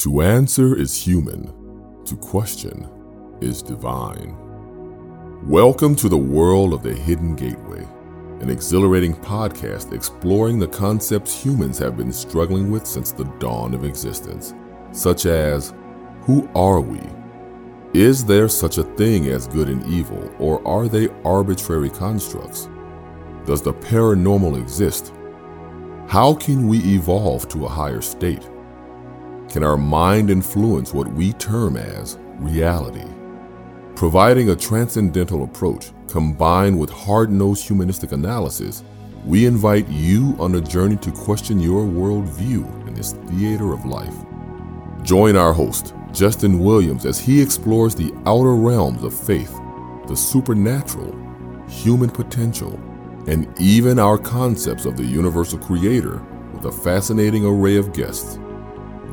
To answer is human, to question is divine. Welcome to the world of the Hidden Gateway, an exhilarating podcast exploring the concepts humans have been struggling with since the dawn of existence, such as who are we? Is there such a thing as good and evil, or are they arbitrary constructs? Does the paranormal exist? How can we evolve to a higher state? Can our mind influence what we term as reality? Providing a transcendental approach combined with hard nosed humanistic analysis, we invite you on a journey to question your worldview in this theater of life. Join our host, Justin Williams, as he explores the outer realms of faith, the supernatural, human potential, and even our concepts of the universal creator with a fascinating array of guests.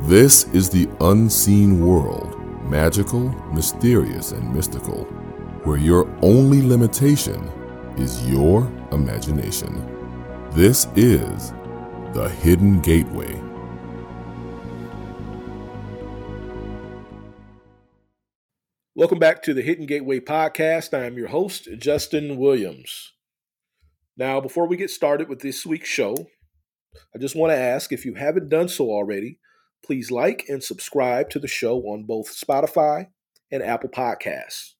This is the unseen world, magical, mysterious, and mystical, where your only limitation is your imagination. This is the Hidden Gateway. Welcome back to the Hidden Gateway podcast. I am your host, Justin Williams. Now, before we get started with this week's show, I just want to ask if you haven't done so already, Please like and subscribe to the show on both Spotify and Apple Podcasts.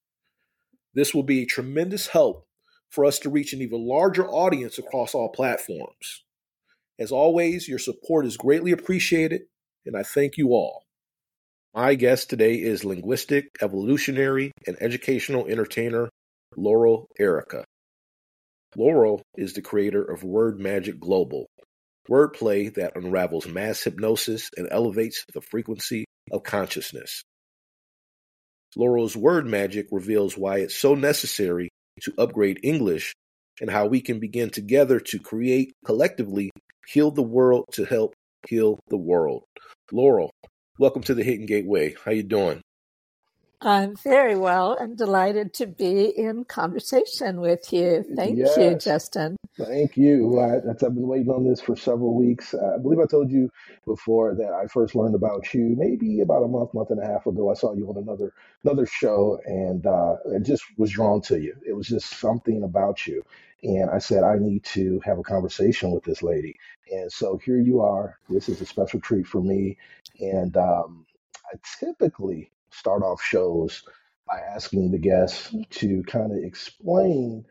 This will be a tremendous help for us to reach an even larger audience across all platforms. As always, your support is greatly appreciated, and I thank you all. My guest today is linguistic, evolutionary, and educational entertainer Laurel Airica. Laurel is the creator of Word Magic Global, wordplay that unravels mass hypnosis and elevates the frequency of consciousness. Laurel's word magic reveals why it's so necessary to upgrade English and how we can begin together to create collectively heal the world to help heal the world. Laurel, welcome to the Hidden Gateway. How you doing? I'm very well and delighted to be in conversation with you. Thank yes. you, Justin. Thank you. I, have been waiting on this for several weeks. Uh, I believe I told you before that I first learned about you maybe about a month, month and a half ago. I saw you on another another show, and uh, I just was drawn to you. It was just something about you, and I said I need to have a conversation with this lady. And so here you are. This is a special treat for me, and um, I typically start off shows by asking the guests to kind of explain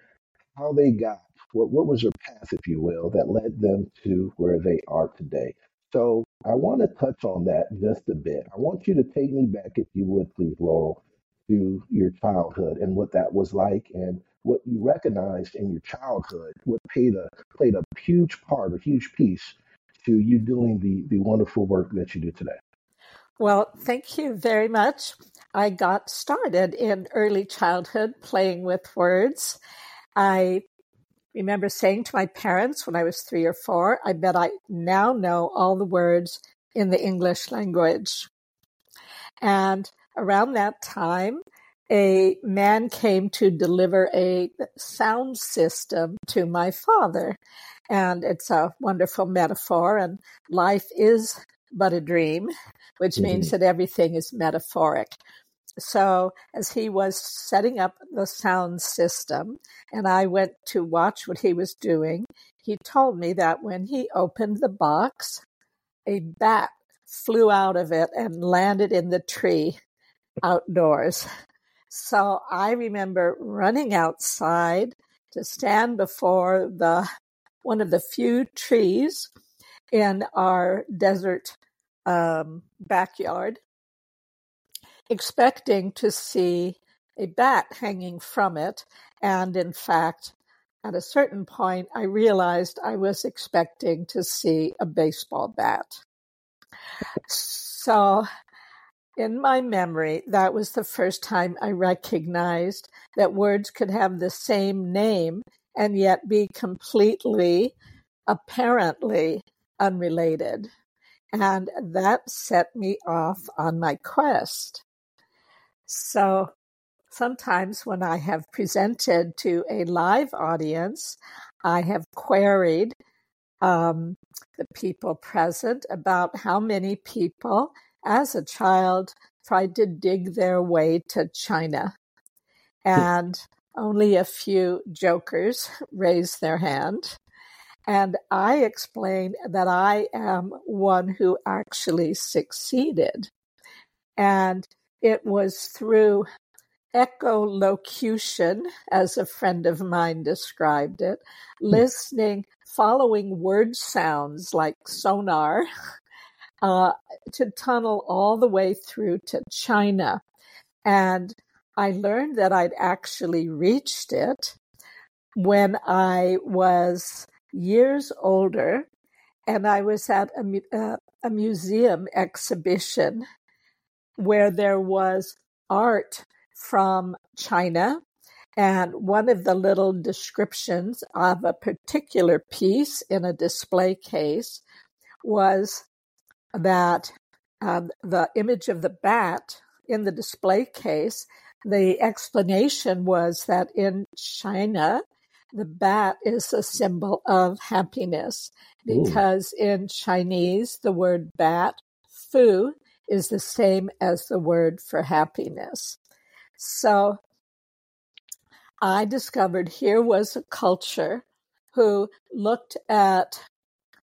how they got what what was their path, if you will, that led them to where they are today. So I want to touch on that just a bit. I want you to take me back, if you would, please, Laurel, to your childhood and what that was like and what you recognized in your childhood, what played a played a huge part, a huge piece to you doing the the wonderful work that you do today. Well, thank you very much. I got started in early childhood playing with words. I remember saying to my parents when I was three or four, I bet I now know all the words in the English language. And around that time, a man came to deliver a sound system to my father. And it's a wonderful metaphor, and life is but a dream, which mm-hmm. means that everything is metaphoric. So, as he was setting up the sound system, and I went to watch what he was doing, he told me that when he opened the box, a bat flew out of it and landed in the tree outdoors. So I remember running outside to stand before the one of the few trees in our desert um, backyard, expecting to see a bat hanging from it. And in fact, at a certain point, I realized I was expecting to see a baseball bat. So, in my memory, that was the first time I recognized that words could have the same name and yet be completely, apparently unrelated. And that set me off on my quest. So sometimes when I have presented to a live audience, I have queried um, the people present about how many people as a child, tried to dig their way to China. And only a few jokers raised their hand. And I explained that I am one who actually succeeded. And it was through echolocution, as a friend of mine described it, hmm. listening, following word sounds like sonar uh, to tunnel all the way through to China. And I learned that I'd actually reached it when I was years older and I was at a, uh, a museum exhibition where there was art from China. And one of the little descriptions of a particular piece in a display case was that um, the image of the bat in the display case, the explanation was that in China, the bat is a symbol of happiness because Ooh. in Chinese, the word bat, fu, is the same as the word for happiness. So I discovered here was a culture who looked at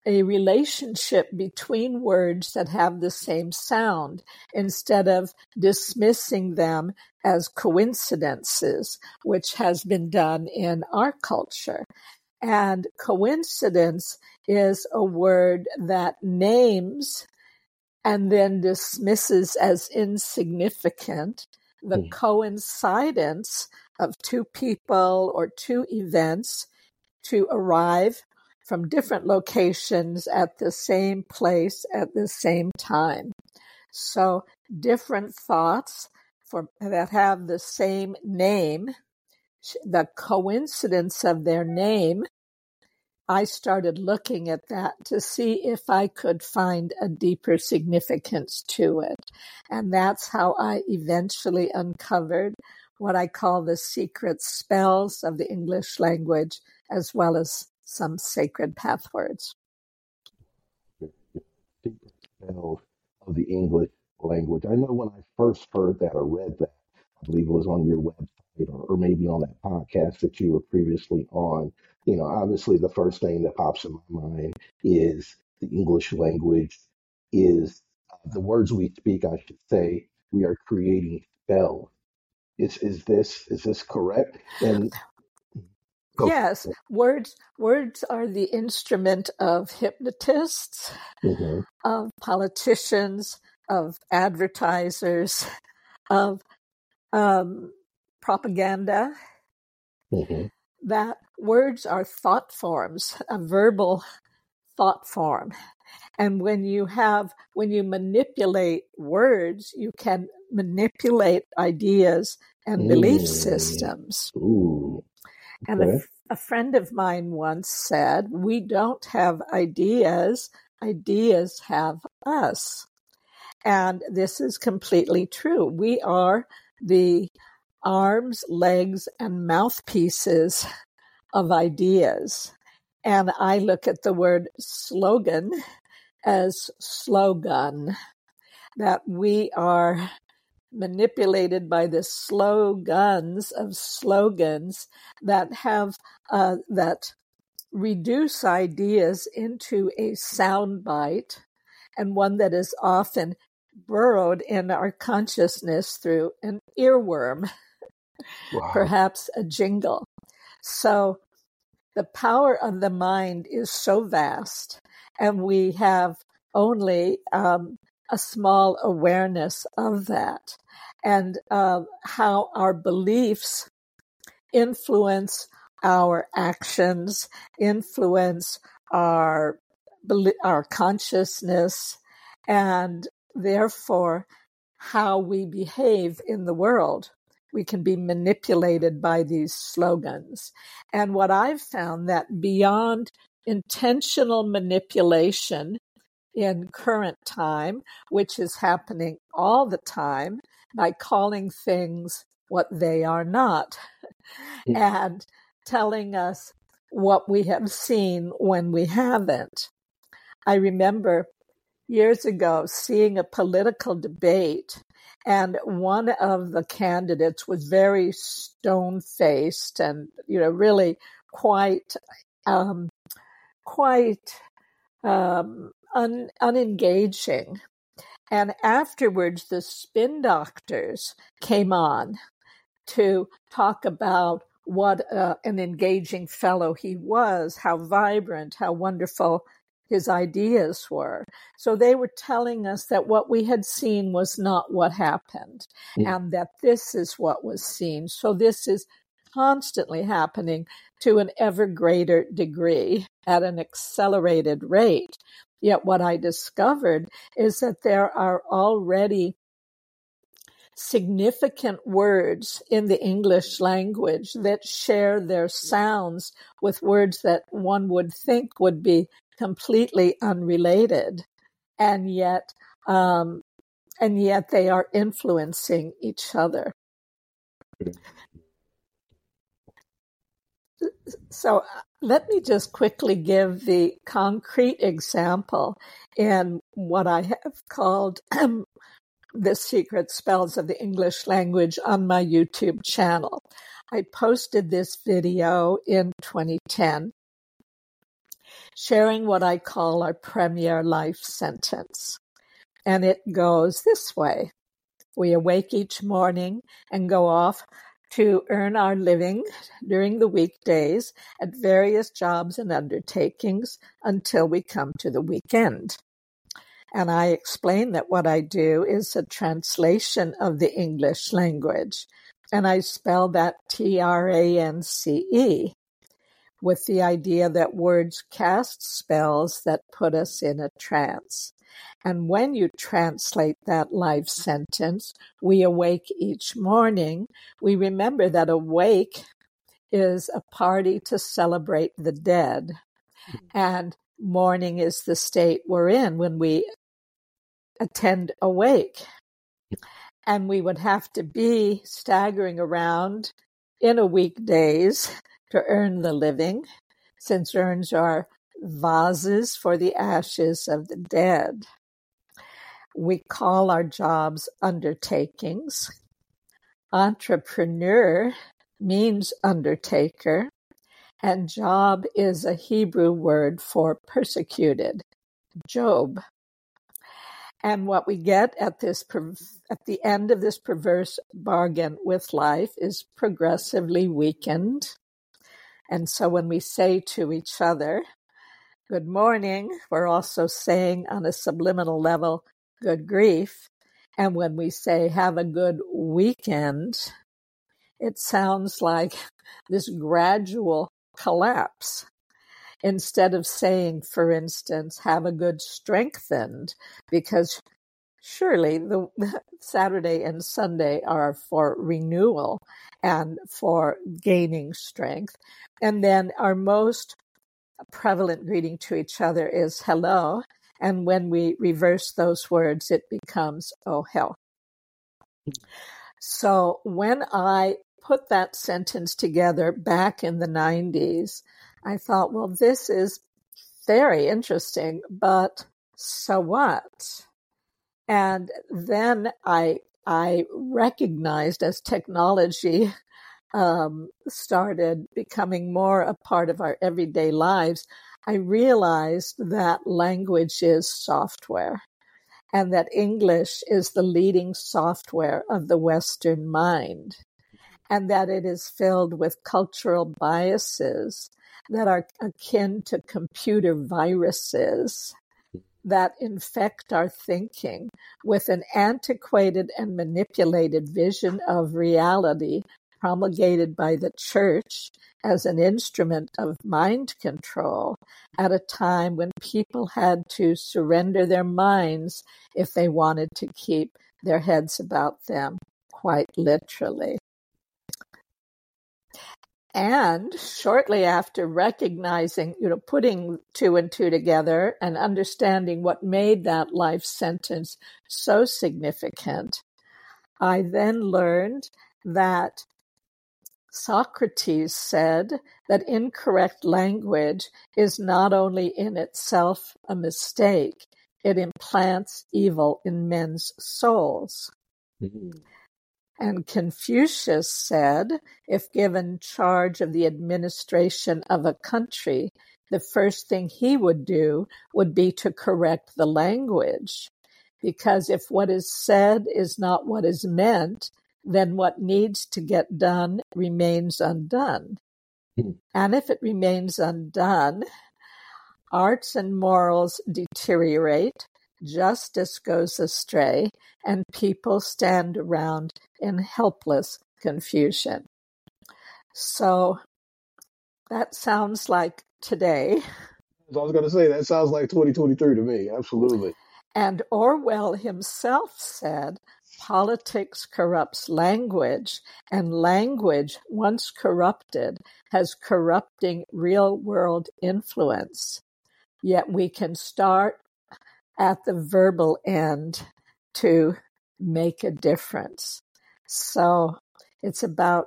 a relationship between words that have the same sound instead of dismissing them as coincidences, which has been done in our culture. And coincidence is a word that names and then dismisses as insignificant the mm. coincidence of two people or two events to arrive from different locations at the same place at the same time. So different thoughts for, that have the same name, the coincidence of their name I started looking at that to see if I could find a deeper significance to it. And that's how I eventually uncovered what I call the secret spells of the English language, as well as some sacred path words. Secret spells of the English language. I know when I first heard that or read that, I believe it was on your website or, or maybe on that podcast that you were previously on you know, obviously the first thing that pops in my mind is the English language is uh, the words we speak, I should say, we are creating spells. Is is this is this correct? And yes, words words are the instrument of hypnotists, mm-hmm. of politicians, of advertisers, of um, propaganda. Mm-hmm that words are thought forms, a verbal thought form. And when you have, when you manipulate words, you can manipulate ideas and belief mm. systems. Ooh. Okay. And a, a friend of mine once said, We don't have ideas, ideas have us. And this is completely true. We are the arms, legs, and mouthpieces of ideas. And I look at the word slogan as slogan, that we are manipulated by the slogans of slogans that have uh, that reduce ideas into a soundbite and one that is often burrowed in our consciousness through an earworm wow. perhaps a jingle. So the power of the mind is so vast, and we have only um, a small awareness of that, and uh, how our beliefs influence our actions, influence our our consciousness, and therefore how we behave in the world we can be manipulated by these slogans. And what I've found that beyond intentional manipulation in current time, which is happening all the time by calling things what they are not mm. and telling us what we have seen when we haven't. I remember years ago seeing a political debate and one of the candidates was very stone faced and you know really quite um, quite um, un, unengaging. And afterwards the spin doctors came on to talk about what uh, an engaging fellow he was, how vibrant, how wonderful his ideas were. So they were telling us that what we had seen was not what happened and that this is what was seen. So this is constantly happening to an ever greater degree at an accelerated rate. Yet what I discovered is that there are already significant words in the English language that share their sounds with words that one would think would be completely unrelated, and yet, um, and yet they are influencing each other. So let me just quickly give the concrete example in what I have called the secret spells of the English language on my YouTube channel. I posted this video in 2010, sharing what I call our premier life sentence. And it goes this way We awake each morning and go off to earn our living during the weekdays at various jobs and undertakings until we come to the weekend. And I explain that what I do is a translation of the English language. And I spell that T R A N C E with the idea that words cast spells that put us in a trance. And when you translate that life sentence, we awake each morning, we remember that awake is a party to celebrate the dead. Hmm. And morning is the state we're in when we attend awake. And we would have to be staggering around in a weekdays to earn the living, since urns are vases for the ashes of the dead. We call our jobs undertakings. Entrepreneur means undertaker, and job is a Hebrew word for persecuted. Job. And what we get at this at the end of this perverse bargain with life is progressively weakened. And so when we say to each other, good morning, we're also saying on a subliminal level, good grief. And when we say have a good weekend, it sounds like this gradual collapse instead of saying, for instance, have a good strengthened, because surely the Saturday and Sunday are for renewal and for gaining strength. And then our most prevalent greeting to each other is hello. And when we reverse those words, it becomes oh hell. So when I put that sentence together back in the 90s, I thought, well, this is very interesting, but so what? And then I I recognized as technology um, started becoming more a part of our everyday lives, I realized that language is software and that English is the leading software of the Western mind and that it is filled with cultural biases that are akin to computer viruses that infect our thinking with an antiquated and manipulated vision of reality promulgated by the church as an instrument of mind control at a time when people had to surrender their minds if they wanted to keep their heads about them, quite literally. And shortly after recognizing, you know, putting two and two together and understanding what made that life sentence so significant, I then learned that Socrates said that incorrect language is not only in itself a mistake, it implants evil in men's souls. Mm-hmm. And Confucius said if given charge of the administration of a country, the first thing he would do would be to correct the language. Because if what is said is not what is meant, then what needs to get done remains undone. Hmm. And if it remains undone, arts and morals deteriorate, justice goes astray, and people stand around in helpless confusion. So that sounds like today. I was going to say that sounds like 2023 to me. Absolutely. And Orwell himself said politics corrupts language, and language, once corrupted, has corrupting real world influence. Yet we can start at the verbal end to make a difference. So it's about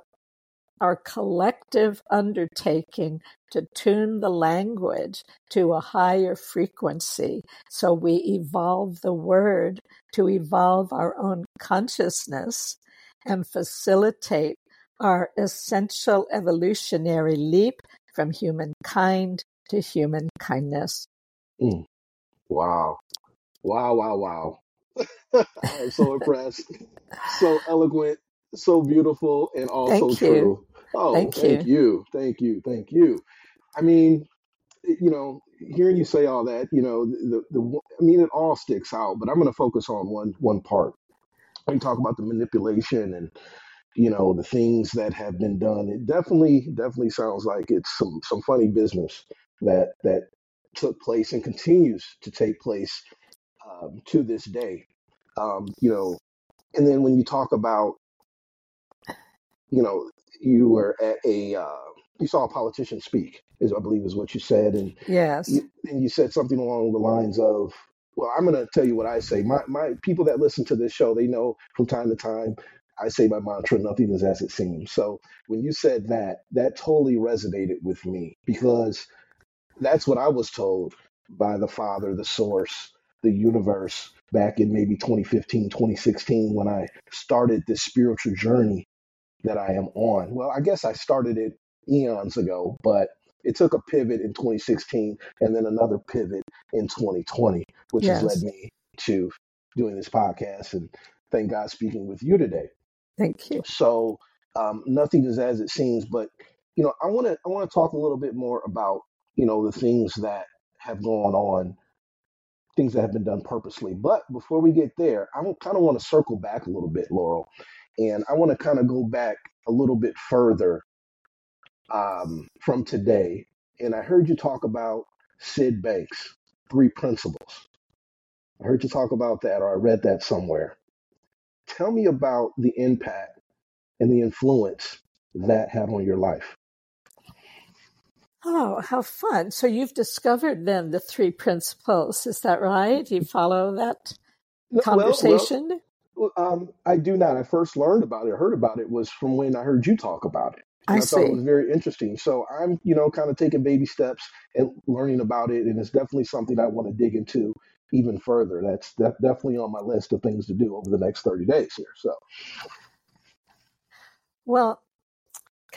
our collective undertaking to tune the language to a higher frequency so we evolve the word to evolve our own consciousness and facilitate our essential evolutionary leap from humankind to human kindness. Mm. Wow. Wow, wow, wow. I'm so impressed. So eloquent, so beautiful, and also Thank true. you. Oh, Thank thank you. you. Thank you. Thank you. I mean, you know, hearing you say all that, you know, the, the I mean, it all sticks out, but I'm going to focus on one one part. When you talk about the manipulation and you know the things that have been done, it definitely definitely sounds like it's some some funny business that that took place and continues to take place um, to this day. Um, you know, and then when you talk about, you know, you were at a, uh, you saw a politician speak, is I believe is what you said, and Yes. you, and you said something along the lines of, well, I'm going to tell you what I say. My my people that listen to this show, they know from time to time. I say my mantra, nothing is as it seems. So when you said that, that totally resonated with me because that's what I was told by the Father, the Source, the universe back in maybe 2015, 2016 when I started this spiritual journey that I am on. Well, I guess I started it eons ago, but it took a pivot in 2016 and then another pivot in 2020, which has led me to doing this podcast and thank God speaking with you today. Thank you. So um, nothing is as it seems, but you know, I want to I want to talk a little bit more about you know the things that have gone on, things that have been done purposely. But before we get there, I kind of want to circle back a little bit, Laurel, and I want to kind of go back a little bit further um, from today. And I heard you talk about Syd Banks, three principles. I heard you talk about that, or I read that somewhere. Tell me about the impact and the influence that had on your life. Oh, how fun. So you've discovered then the three principles. Is that right? You follow that No, well, well, conversation? well, um, I do not. I first learned about it, heard about it, was from when I heard you talk about it. I And I thought it was very interesting. So I'm, you know, kind of taking baby steps and learning about it. And it's definitely something I want to dig into even further. That's de- definitely on my list of things to do over the next 30 days here. So, Well,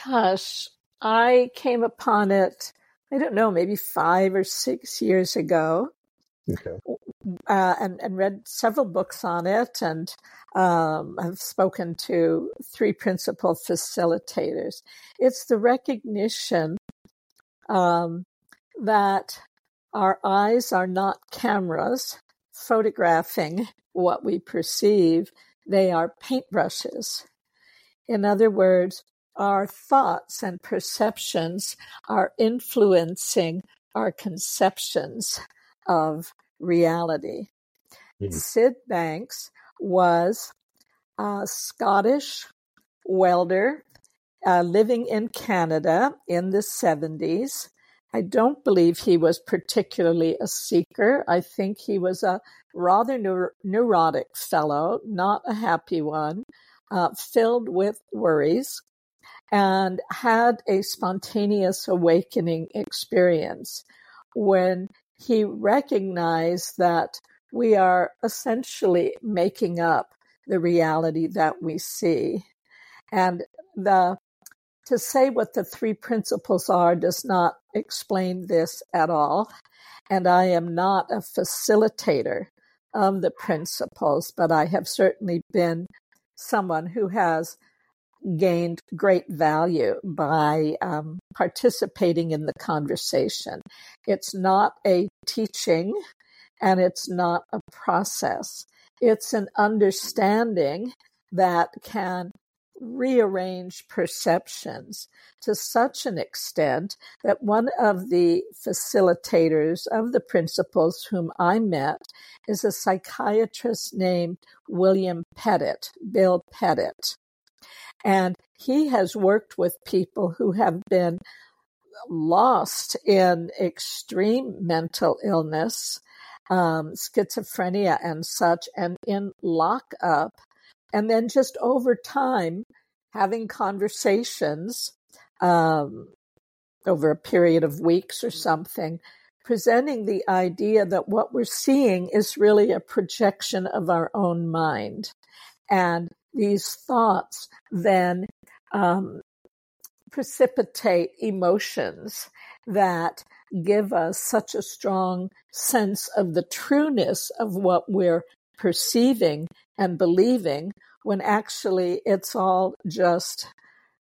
gosh, I came upon it, I don't know, maybe five or six years ago. okay. uh, and, and read several books on it and um, I've spoken to three principal facilitators. It's the recognition um, that our eyes are not cameras photographing what we perceive, they are paintbrushes. In other words, our thoughts and perceptions are influencing our conceptions of reality. Mhm. Syd Banks was a Scottish welder uh, living in Canada in the 70s. I don't believe he was particularly a seeker. I think he was a rather neur- neurotic fellow, not a happy one, uh, filled with worries, and had a spontaneous awakening experience when he recognized that we are essentially making up the reality that we see. And the to say what the three principles are does not explain this at all. And I am not a facilitator of the principles, but I have certainly been someone who has gained great value by um, participating in the conversation. It's not a teaching and it's not a process. It's an understanding that can rearrange perceptions to such an extent that one of the facilitators of the principles whom I met is a psychiatrist named William Pettit, Bill Pettit. And he has worked with people who have been lost in extreme mental illness, um, schizophrenia, and such, and in lockup. And then just over time having conversations um, over a period of weeks or something presenting the idea that what we're seeing is really a projection of our own mind. And these thoughts then um, precipitate emotions that give us such a strong sense of the trueness of what we're perceiving and believing when actually it's all just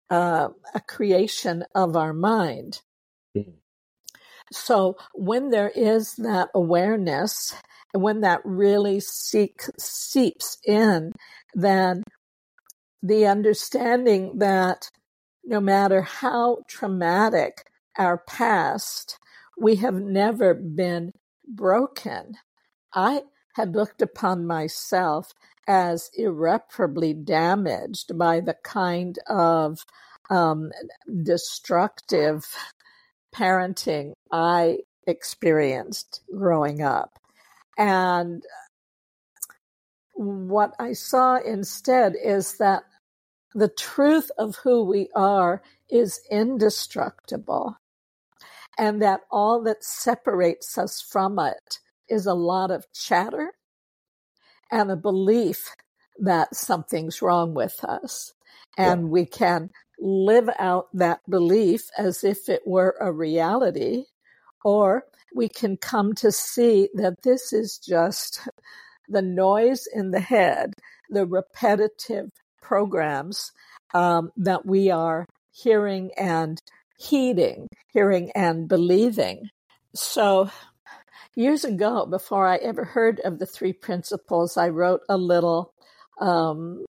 uh, a creation of our mind. Mm-hmm. So when there is that awareness, and when that really seek, seeps in, then the understanding that no matter how traumatic our past, we have never been broken. I had looked upon myself as irreparably damaged by the kind of um, destructive parenting I experienced growing up. And what I saw instead is that the truth of who we are is indestructible, and that all that separates us from it is a lot of chatter and a belief that something's wrong with us. And yeah. we can live out that belief as if it were a reality, or we can come to see that this is just the noise in the head, the repetitive programs um, that we are hearing and heeding, hearing and believing. So years ago, before I ever heard of the three principles, I wrote a little, um,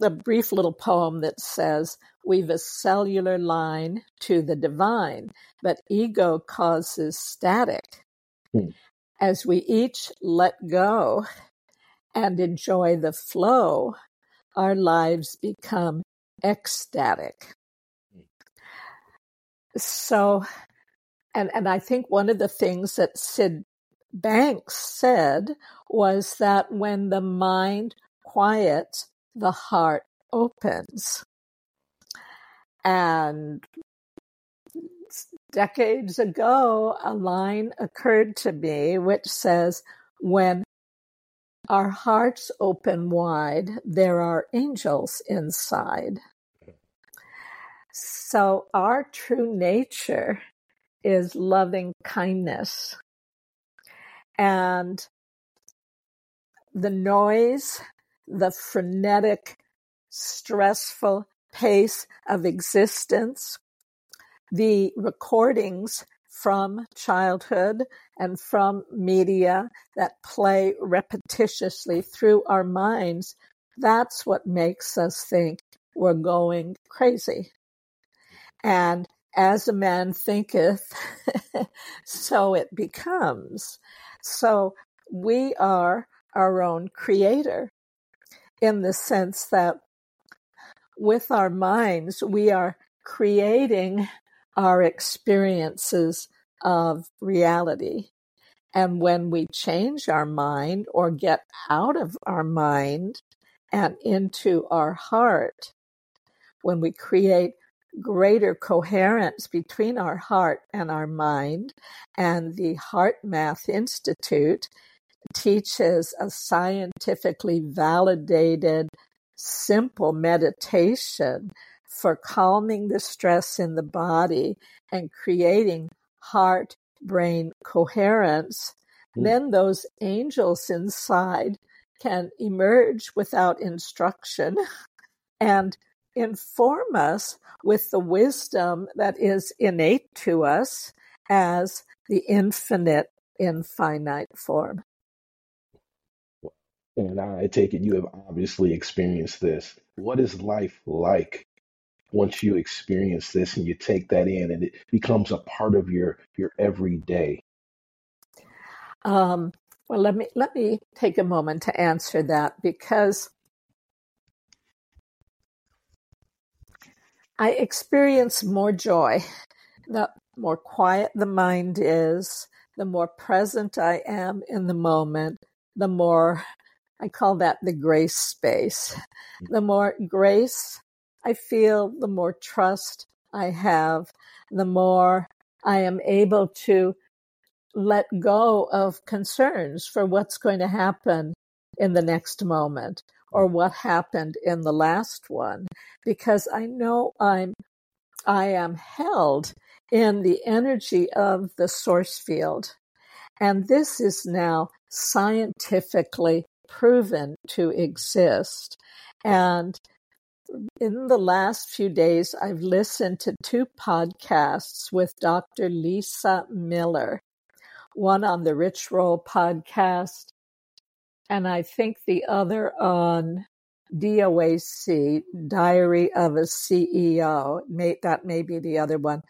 a brief little poem that says, We've a cellular line to the divine, but ego causes static. Hmm. As we each let go and enjoy the flow, our lives become ecstatic. So, and, and I think one of the things that Syd Banks said was that when the mind quiets, the heart opens. And decades ago, a line occurred to me which says, When our hearts open wide, there are angels inside. So, our true nature is loving kindness and the noise, the frenetic, stressful pace of existence, the recordings from childhood and from media that play repetitiously through our minds, that's what makes us think we're going crazy. And as a man thinketh, so it becomes. So we are our own creator in the sense that with our minds, we are creating our experiences of reality. And when we change our mind or get out of our mind and into our heart, when we create greater coherence between our heart and our mind. And the HeartMath Institute teaches a scientifically validated, simple meditation for calming the stress in the body and creating heart brain coherence, mm. then those angels inside can emerge without instruction and inform us with the wisdom that is innate to us as the infinite in finite form. And I take it you have obviously experienced this. What is life like once you experience this and you take that in and it becomes a part of your your everyday? Um, well, let me let me take a moment to answer that because I experience more joy. The more quiet the mind is, the more present I am in the moment, the more I call that the grace space. The more grace I feel, the more trust I have, the more I am able to let go of concerns for what's going to happen in the next moment or mm. what happened in the last one because I know I'm I am held in the energy of the source field. And this is now scientifically proven to exist. And in the last few days, I've listened to two podcasts with Dr. Lisa Miller, one on the Rich Roll podcast, and I think the other on DOAC, Diary of a CEO. May, that may be the other one.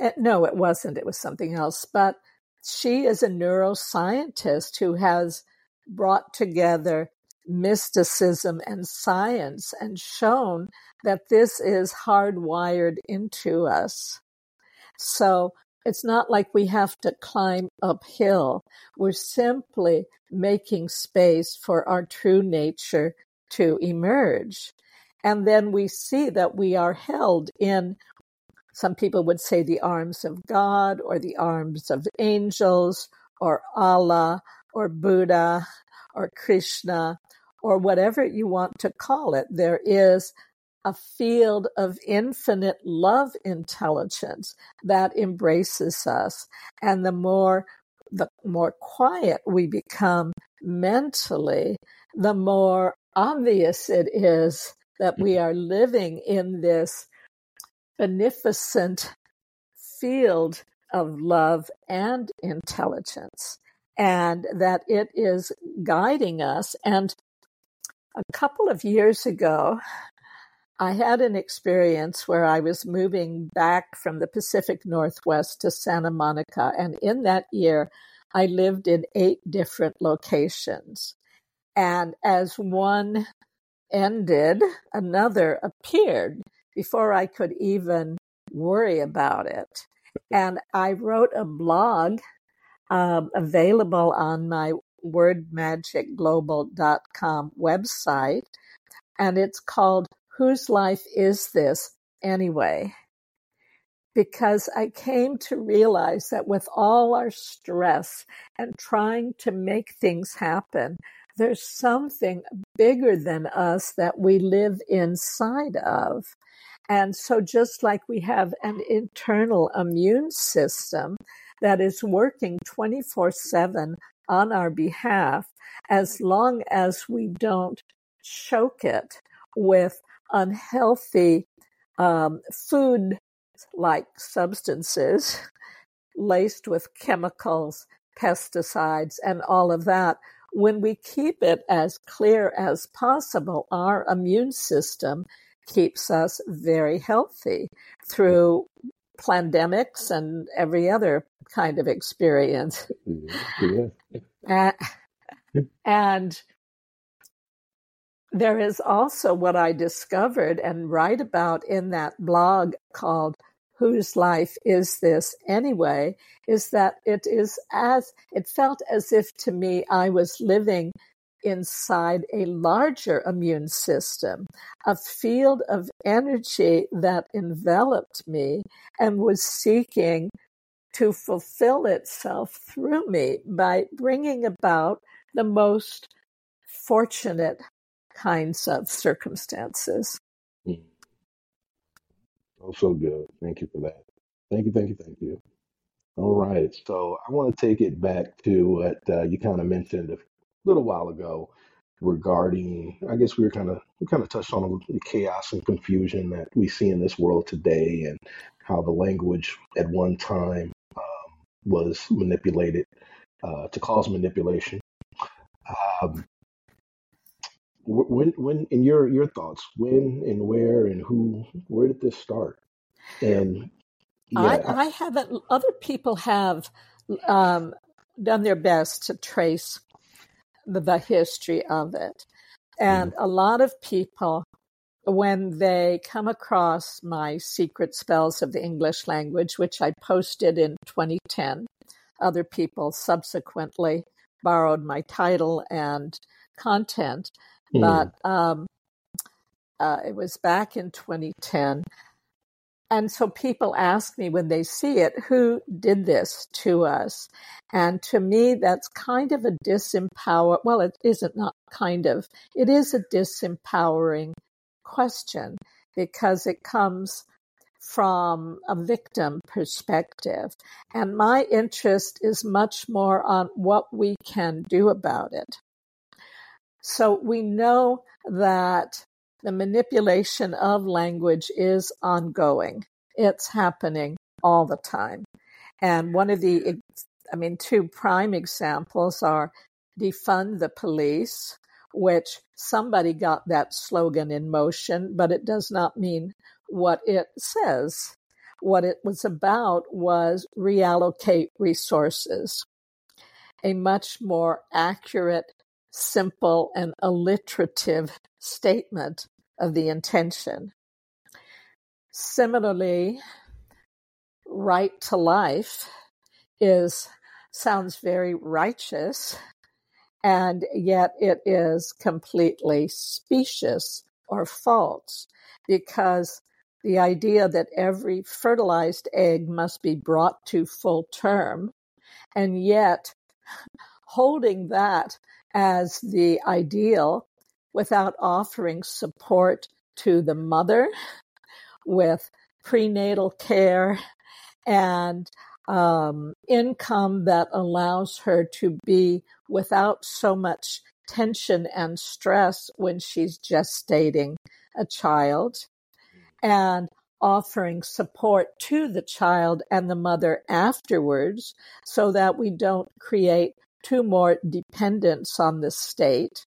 Uh, no, it wasn't. It was something else. But she is a neuroscientist who has brought together mysticism and science and shown that this is hardwired into us. So it's not like we have to climb uphill. We're simply making space for our true nature to emerge. And then we see that we are held in, some people would say, the arms of God or the arms of angels or Allah or Buddha or Krishna or whatever you want to call it. There is a field of infinite love intelligence that embraces us. And the more the more quiet we become mentally, the more obvious it is that we are living in this beneficent field of love and intelligence, and that it is guiding us. And a couple of years ago, I had an experience where I was moving back from the Pacific Northwest to Santa Monica. And in that year, I lived in eight different locations. And as one ended, another appeared before I could even worry about it. And I wrote a blog um, available on my wordmagicglobal.com website. And it's called whose life is this anyway? Because I came to realize that with all our stress and trying to make things happen, there's something bigger than us that we live inside of. And so, just like we have an internal immune system that is working 24 7 on our behalf, as long as we don't choke it with unhealthy um, food like substances laced with chemicals, pesticides, and all of that. When we keep it as clear as possible, our immune system keeps us very healthy through pandemics and every other kind of experience. Mm-hmm. Yeah. and there is also what I discovered and write about in that blog called Whose Life Is This Anyway? is that it is as, it felt as if to me I was living inside a larger immune system, a field of energy that enveloped me and was seeking to fulfill itself through me by bringing about the most fortunate kinds of circumstances. Oh, so good. Thank you for that. Thank you, thank you, thank you. All right. So I want to take it back to what uh, you kind of mentioned a little while ago regarding, I guess we were kind of, we kind of touched on the chaos and confusion that we see in this world today and how the language at one time um, was manipulated uh, to cause manipulation. Um, when, when, in your your thoughts, when and where and who, where did this start? And yeah. I, I haven't. Other people have um, done their best to trace the, history of it, and mm. a lot of people, when they come across my secret spells of the English language, which I posted in 2010, other people subsequently borrowed my title and content, mm. but um, uh, it was back in 2010 and so people ask me when they see it, who did this to us? And to me, that's kind of a disempower. Well, it isn't not kind of. It is a disempowering question because it comes from a victim perspective. And my interest is much more on what we can do about it. So we know that the manipulation of language is ongoing. It's happening all the time. And one of the, I mean, two prime examples are defund the police, which somebody got that slogan in motion, but it does not mean what it says. What it was about was reallocate resources. A much more accurate simple and alliterative statement of the intention. Similarly, right to life is sounds very righteous and yet it is completely specious or false because the idea that every fertilized egg must be brought to full term and yet holding that as the ideal without offering support to the mother with prenatal care and um, income that allows her to be without so much tension and stress when she's gestating a child and offering support to the child and the mother afterwards so that we don't create two more dependents on the state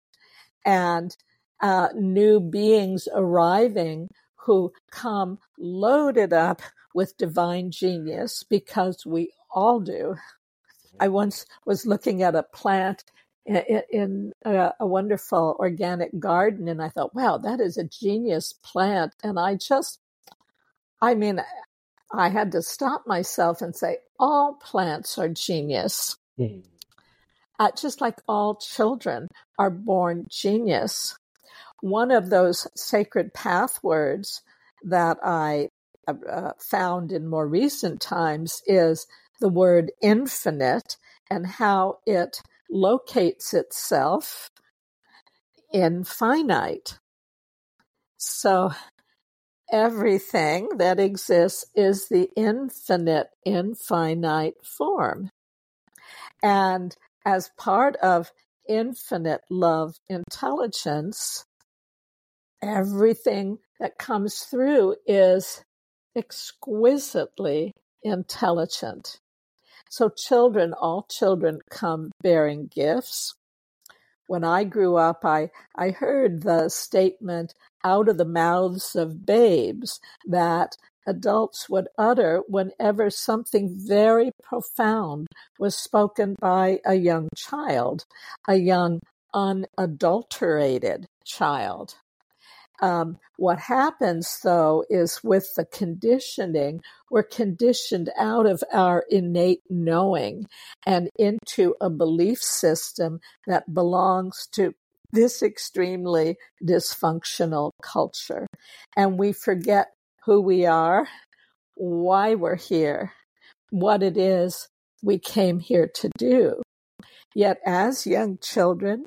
and uh, new beings arriving who come loaded up with divine genius because we all do. I once was looking at a plant in, in a, a, wonderful organic garden and I thought, wow, that is a genius plant. And I just, I mean, I had to stop myself and say, all plants are genius. Mm-hmm uh, just like all children are born genius. One of those sacred path words that I uh, found in more recent times is the word infinite and how it locates itself in finite. So everything that exists is the infinite, infinite form. And as part of infinite love intelligence, everything that comes through is exquisitely intelligent. So, children, all children come bearing gifts. When I grew up, I, I heard the statement out of the mouths of babes that adults would utter whenever something very profound was spoken by a young child, a young unadulterated child. Um, what happens though is with the conditioning, we're conditioned out of our innate knowing and into a belief system that belongs to this extremely dysfunctional culture. And we forget who we are, why we're here, what it is we came here to do. Yet, as young children,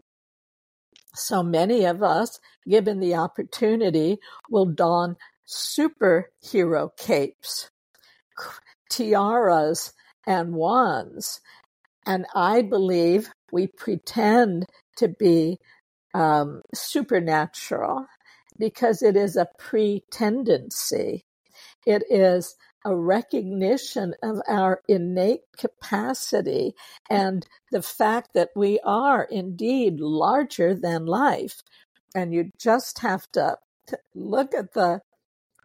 so many of us, given the opportunity, will don superhero capes, tiaras, and wands. And I believe we pretend to be um, supernatural because it is a pretendency. It is a recognition of our innate capacity and the fact that we are indeed larger than life. And you just have to look at the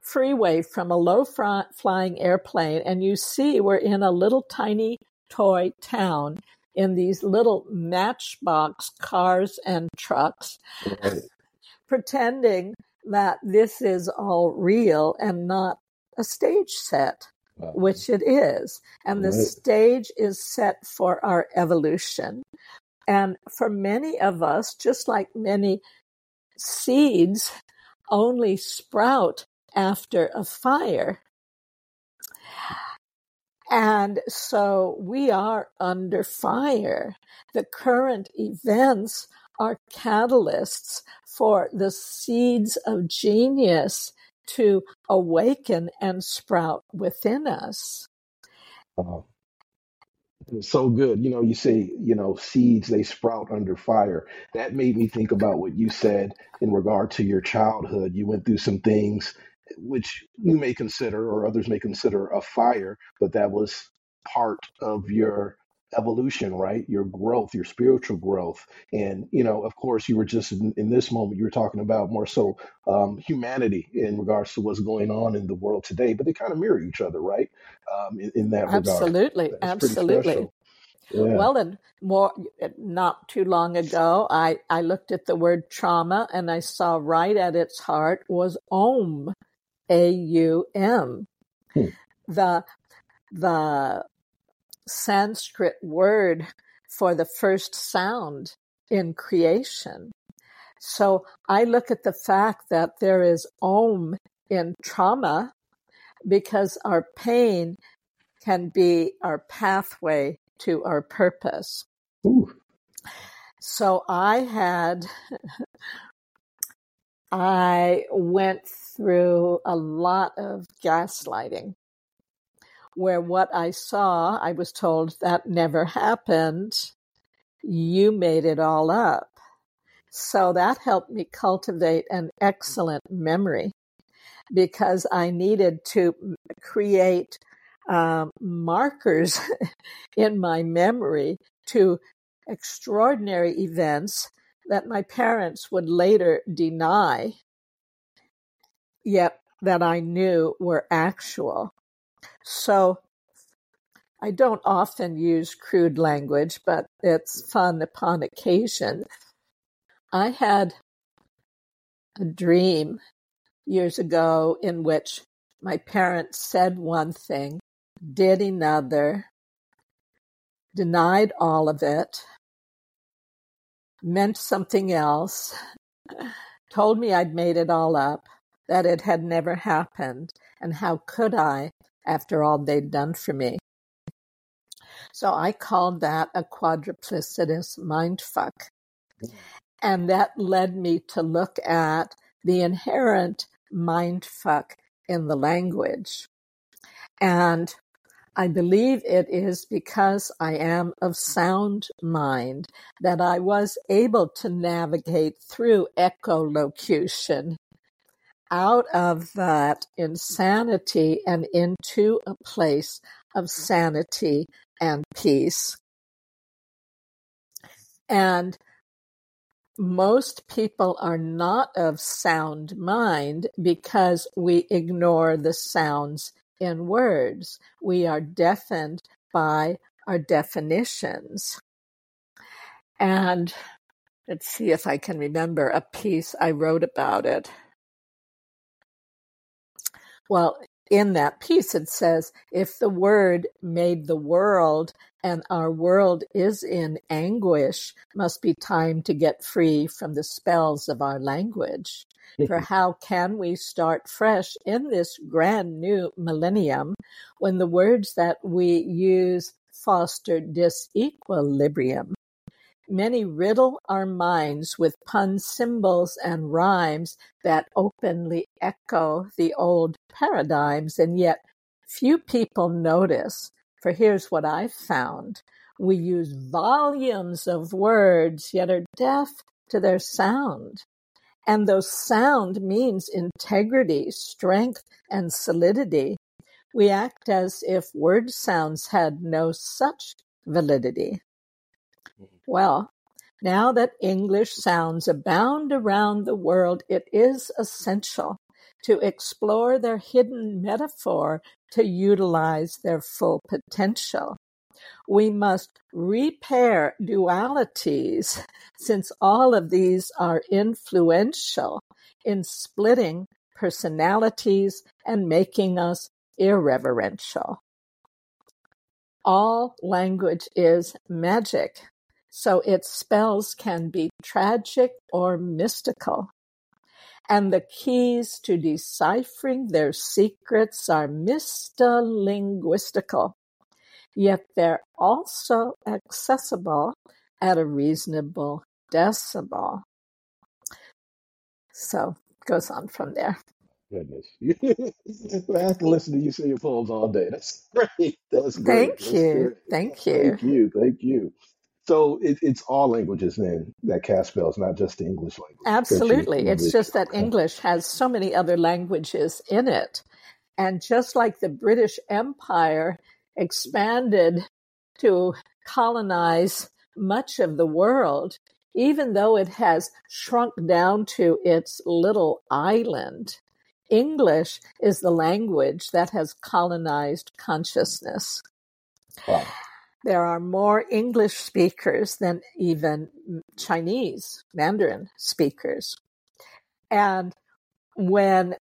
freeway from a low flying airplane and you see we're in a little tiny toy town in these little matchbox cars and trucks, right. Pretending that this is all real and not a stage set, wow. which it is. And the stage is set for our evolution. And for many of us, just like many seeds only sprout after a fire. And so we are under fire. The current events are catalysts for the seeds of genius to awaken and sprout within us. Uh, so good. You know, you say, you know, seeds, they sprout under fire. That made me think about what you said in regard to your childhood. You went through some things which you may consider or others may consider a fire, but that was part of your evolution, right? Your growth, your spiritual growth. And, you know, of course, you were just in, in this moment, you were talking about more so um, humanity in regards to what's going on in the world today, but they kind of mirror each other, right? Um, in, in, that absolutely, regard. Absolutely. Yeah. Well, and more, not too long ago, I, I looked at the word trauma and I saw right at its heart was Om, A U M. Hmm. The the Sanskrit word for the first sound in creation. So I look at the fact that there is om in trauma because our pain can be our pathway to our purpose. Ooh. So I had, I went through a lot of gaslighting where what I saw, I was told that never happened. You made it all up. So that helped me cultivate an excellent memory because I needed to create um, markers in my memory to extraordinary events that my parents would later deny, yet that I knew were actual. So I don't often use crude language, but it's fun upon occasion. I had a dream years ago in which my parents said one thing, did another, denied all of it, meant something else, told me I'd made it all up, that it had never happened, and how could I after all they'd done for me. So I called that a quadruplicitous mindfuck. And that led me to look at the inherent mindfuck in the language. And I believe it is because I am of sound mind that I was able to navigate through echolocution out of that insanity and into a place of sanity and peace. And most people are not of sound mind because we ignore the sounds in words. We are deafened by our definitions. And let's see if I can remember a piece I wrote about it. Well, in that piece, it says, if the word made the world and our world is in anguish, must be time to get free from the spells of our language. For how can we start fresh in this grand new millennium when the words that we use foster disequilibrium? Many riddle our minds with pun symbols and rhymes that openly echo the old paradigms, and yet few people notice. For here's what I've found we use volumes of words, yet are deaf to their sound. And though sound means integrity, strength, and solidity, we act as if word sounds had no such validity. Mm-hmm. Well, now that English sounds abound around the world, it is essential to explore their hidden metaphor to utilize their full potential. We must repair dualities since all of these are influential in splitting personalities and making us irreverential. All language is magic, so its spells can be tragic or mystical. And the keys to deciphering their secrets are mystolinguistical yet they're also accessible at a reasonable decibel. So goes on from there. Goodness. I can listen to you say your poems all day. That's great. That's great. Thank That's you. great. Thank you. Thank you. Thank you. So it, it's all languages then that cast spells, not just the English language. Absolutely. It's just that English has so many other languages in it. And just like the British Empire expanded to colonize much of the world, even though it has shrunk down to its little island. English is the language that has colonized consciousness. Wow. There are more English speakers than even Chinese Mandarin speakers. And when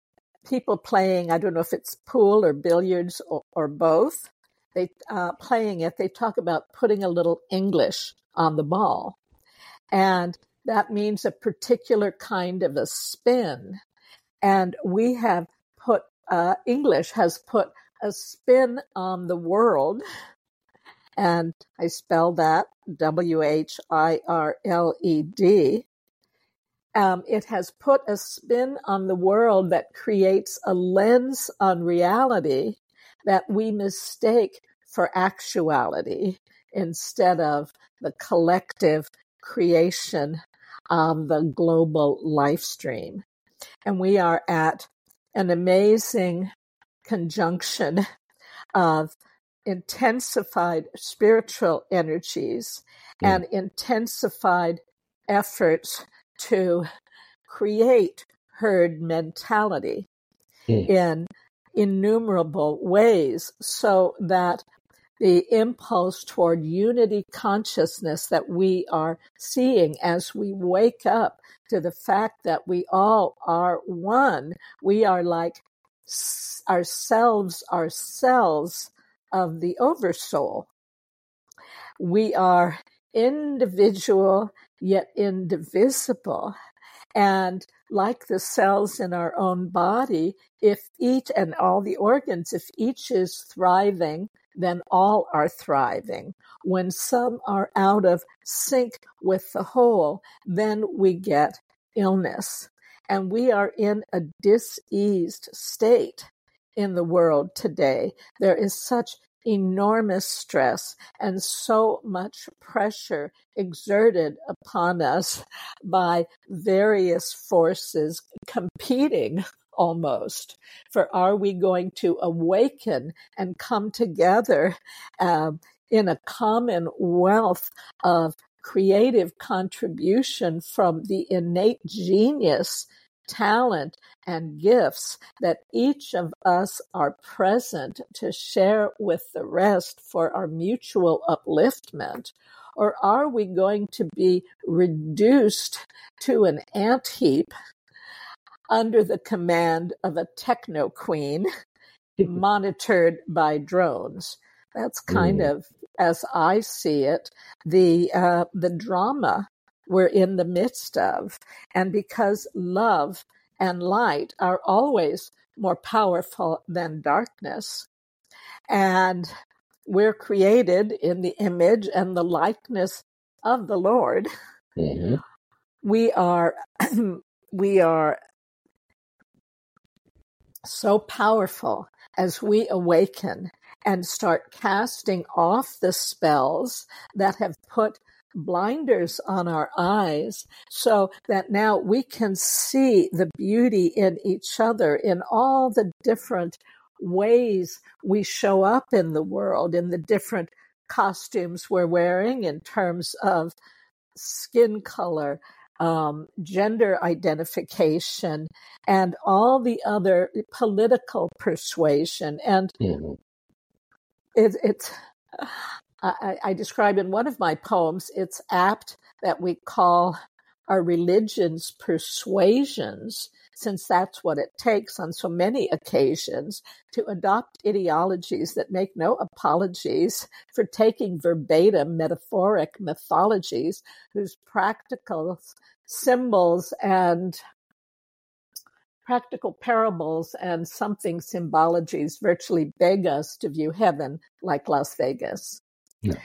people playing, I don't know if it's pool or billiards or, or both, they uh, playing it, they talk about putting a little English on the ball, and that means a particular kind of a spin. And we have put uh, English has put a spin on the world, and I spell that W H I R L E D. Um, it has put a spin on the world that creates a lens on reality that we mistake for actuality instead of the collective creation of the global life stream. And we are at an amazing conjunction of intensified spiritual energies mm. and intensified efforts to create herd mentality mm. in innumerable ways so that the impulse toward unity consciousness that we are seeing as we wake up to the fact that we all are one. We are like ourselves, ourselves of the oversoul. We are individual yet indivisible. And like the cells in our own body, if each and all the organs, if each is thriving, then all are thriving. When some are out of sync with the whole, then we get illness. And we are in a diseased state in the world today. There is such enormous stress and so much pressure exerted upon us by various forces competing almost for are we going to awaken and come together um, in a common wealth of creative contribution from the innate genius talent and gifts that each of us are present to share with the rest for our mutual upliftment? Or are we going to be reduced to an ant heap under the command of a techno queen monitored by drones? That's kind mm. of, as I see it, the uh, the drama we're in the midst of. And because love and light are always more powerful than darkness, and we're created in the image and the likeness of the Lord, mm-hmm. we are we are so powerful as we awaken and start casting off the spells that have put blinders on our eyes so that now we can see the beauty in each other in all the different ways we show up in the world, in the different costumes we're wearing in terms of skin color, um, gender identification, and all the other political persuasion. And mm-hmm. it, it's, I, I describe in one of my poems, it's apt that we call our religions persuasions, since that's what it takes on so many occasions to adopt ideologies that make no apologies for taking verbatim metaphoric mythologies whose practical symbols and practical parables and something symbologies virtually beg us to view heaven like Las Vegas. Yeah.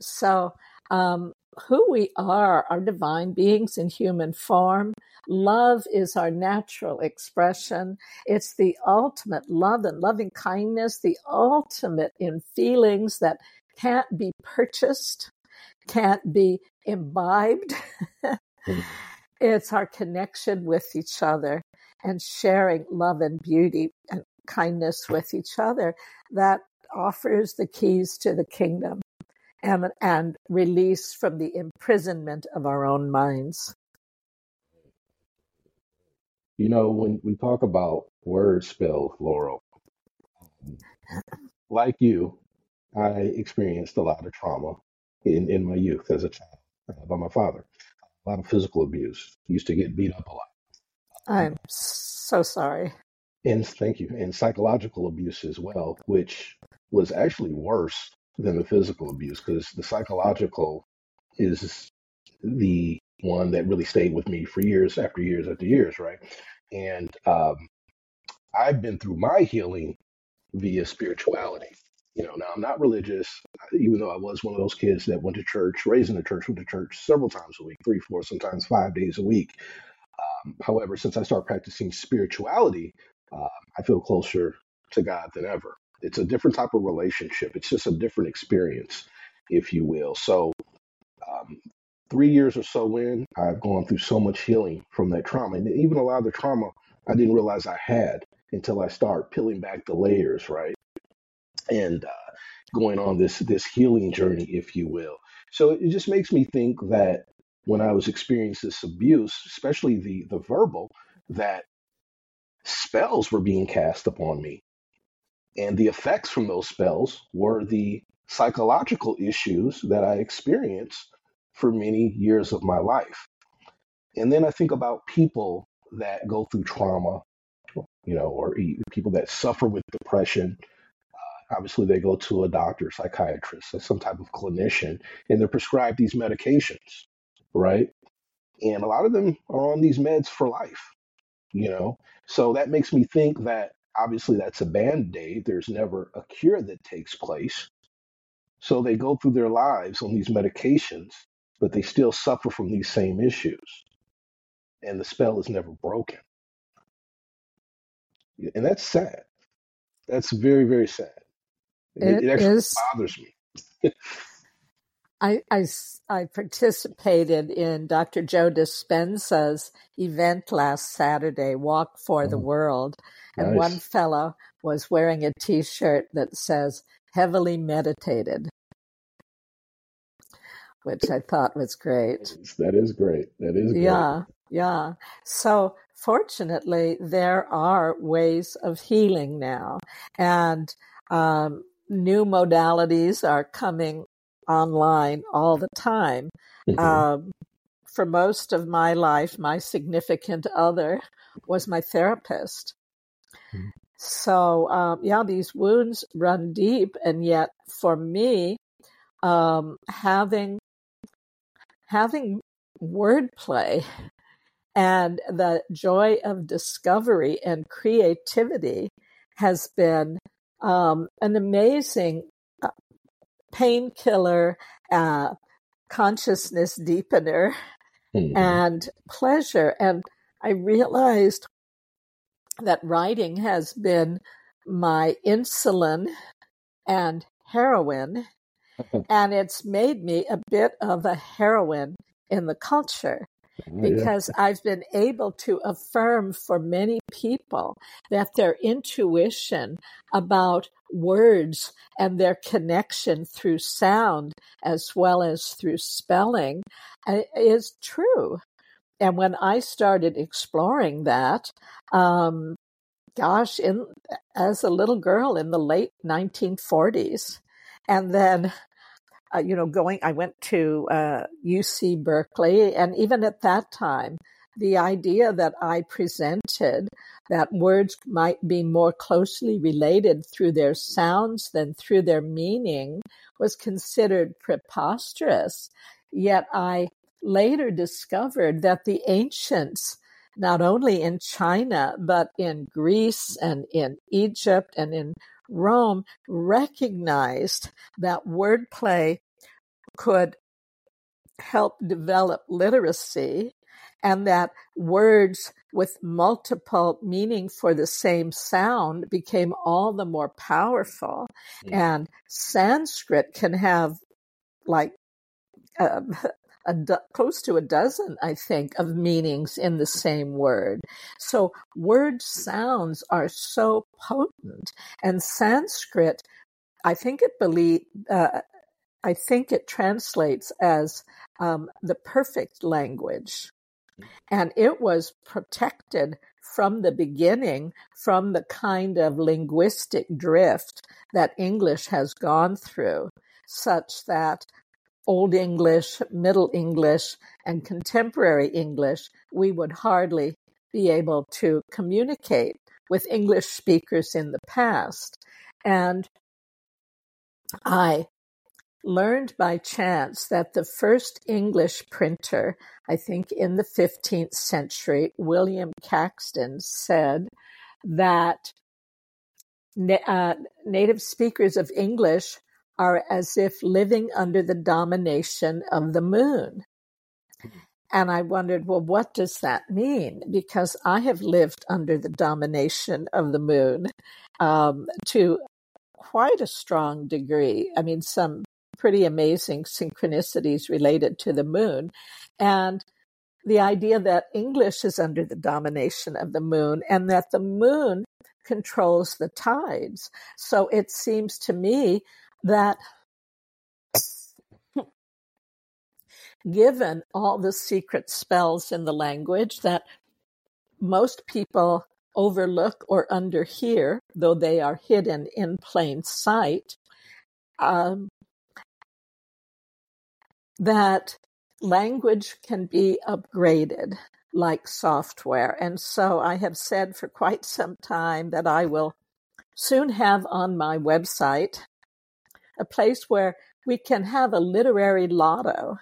So, um, who we are, our divine beings in human form, love is our natural expression. It's the ultimate love and loving kindness, the ultimate in feelings that can't be purchased, can't be imbibed. mm. It's our connection with each other and sharing love and beauty and kindness with each other that offers the keys to the kingdom and, and release from the imprisonment of our own minds. You know, when we talk about word spell, Laurel, like you, I experienced a lot of trauma in, in my youth as a child uh, by my father. A lot of physical abuse. Used to get beat up a lot. I'm so sorry. And thank you. And psychological abuse as well, which was actually worse than the physical abuse because the psychological is the one that really stayed with me for years after years after years, right? And um, I've been through my healing via spirituality. You know, now I'm not religious, even though I was one of those kids that went to church, raised in the church, went to church several times a week, three, four, sometimes five days a week. Um, however, since I started practicing spirituality, uh, I feel closer to God than ever. It's a different type of relationship. It's just a different experience, if you will. So, um, three years or so in, I've gone through so much healing from that trauma, and even a lot of the trauma I didn't realize I had until I start peeling back the layers, right? And uh, going on this this healing journey, if you will. So it just makes me think that when I was experiencing this abuse, especially the the verbal, that spells were being cast upon me and the effects from those spells were the psychological issues that I experienced for many years of my life. And then I think about people that go through trauma, you know, or people that suffer with depression. Uh, obviously, they go to a doctor, psychiatrist, some type of clinician, and they're prescribed these medications, right? And a lot of them are on these meds for life, you know? So that makes me think that obviously that's a band aid. There's never a cure that takes place. So they go through their lives on these medications, but they still suffer from these same issues. And the spell is never broken. And that's sad. That's very, very sad. It, it actually is, bothers me. I, I, I participated in Dr. Joe Dispenza's event last Saturday, Walk for oh, the mm. World. And nice. one fellow was wearing a t shirt that says, heavily meditated, which I thought was great. That is great. That is great. Yeah, yeah. So, fortunately, there are ways of healing now. And um, new modalities are coming online all the time. Mm-hmm. Um, for most of my life, my significant other was my therapist. So, um, yeah, these wounds run deep. And yet, for me, um, having having wordplay and the joy of discovery and creativity has been um, an amazing painkiller, uh, consciousness deepener mm-hmm. and pleasure. And I realized that writing has been my insulin and heroin, and it's made me a bit of a heroine in the culture because yeah. I've been able to affirm for many people that their intuition about words and their connection through sound as well as through spelling uh, is true. And when I started exploring that, um, gosh, in as a little girl in the late 1940s, and then uh, you know, going, I went to uh, UC Berkeley, and even at that time, the idea that I presented that words might be more closely related through their sounds than through their meaning was considered preposterous. Yet I later discovered that the ancients, not only in China, but in Greece and in Egypt and in Rome recognized that wordplay could help develop literacy and that words with multiple meaning for the same sound became all the more powerful. Mm. And Sanskrit can have like uh, do- close to a dozen, I think, of meanings in the same word. So word sounds are so potent, and Sanskrit, I think it believe, uh, I think it translates as um, the perfect language, and it was protected from the beginning from the kind of linguistic drift that English has gone through, such that Old English, Middle English, and contemporary English, we would hardly be able to communicate with English speakers in the past. And I learned by chance that the first English printer, I think in the 15th century, William Caxton, said that uh, native speakers of English are as if living under the domination of the moon. And I wondered, well, what does that mean? Because I have lived under the domination of the moon um, to quite a strong degree. I mean, some pretty amazing synchronicities related to the moon. And the idea that English is under the domination of the moon and that the moon controls the tides. So it seems to me that given all the secret spells in the language that most people overlook or underhear, though they are hidden in plain sight, um, that language can be upgraded like software. And so I have said for quite some time that I will soon have on my website a place where we can have a literary lotto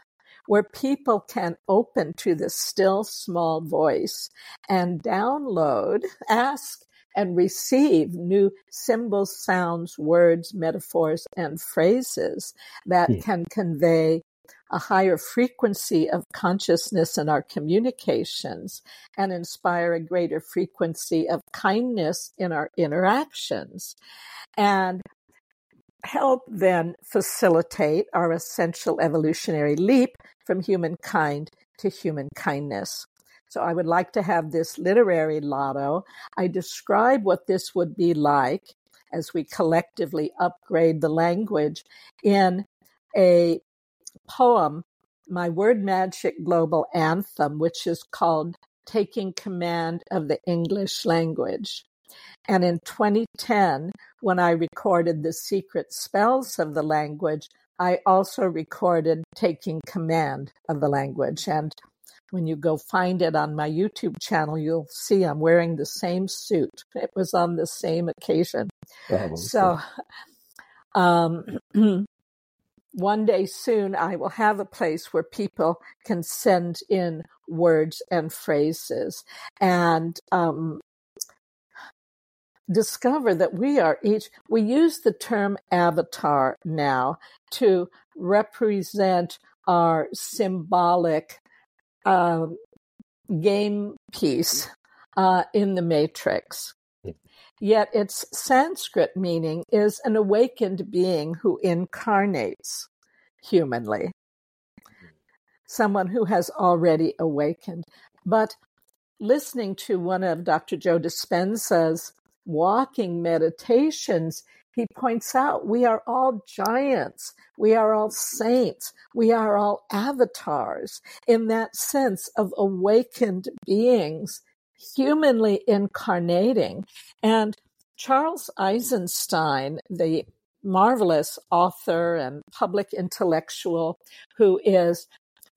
where people can open to the still small voice and download, ask, and receive new symbols, sounds, words, metaphors, and phrases that hmm. can convey a higher frequency of consciousness in our communications and inspire a greater frequency of kindness in our interactions. And help then facilitate our essential evolutionary leap from humankind to human kindness. So I would like to have this literary lotto. I describe what this would be like as we collectively upgrade the language in a poem, my Word Magic Global Anthem, which is called Taking Command of the English Language. And in 2010, when I recorded The Secret Spells of the Language, I also recorded Taking Command of the Language. And when you go find it on my YouTube channel, you'll see I'm wearing the same suit. It was on the same occasion. Oh, so, um, one day soon, I will have a place where people can send in words and phrases. And um, discover that we are each, we use the term avatar now to represent our symbolic um, game piece uh, in the matrix. Yet its Sanskrit meaning is an awakened being who incarnates humanly, someone who has already awakened. But listening to one of Dr. Joe Dispenza's walking meditations, he points out we are all giants, we are all saints, we are all avatars in that sense of awakened beings, humanly incarnating. And Charles Eisenstein, the marvelous author and public intellectual who is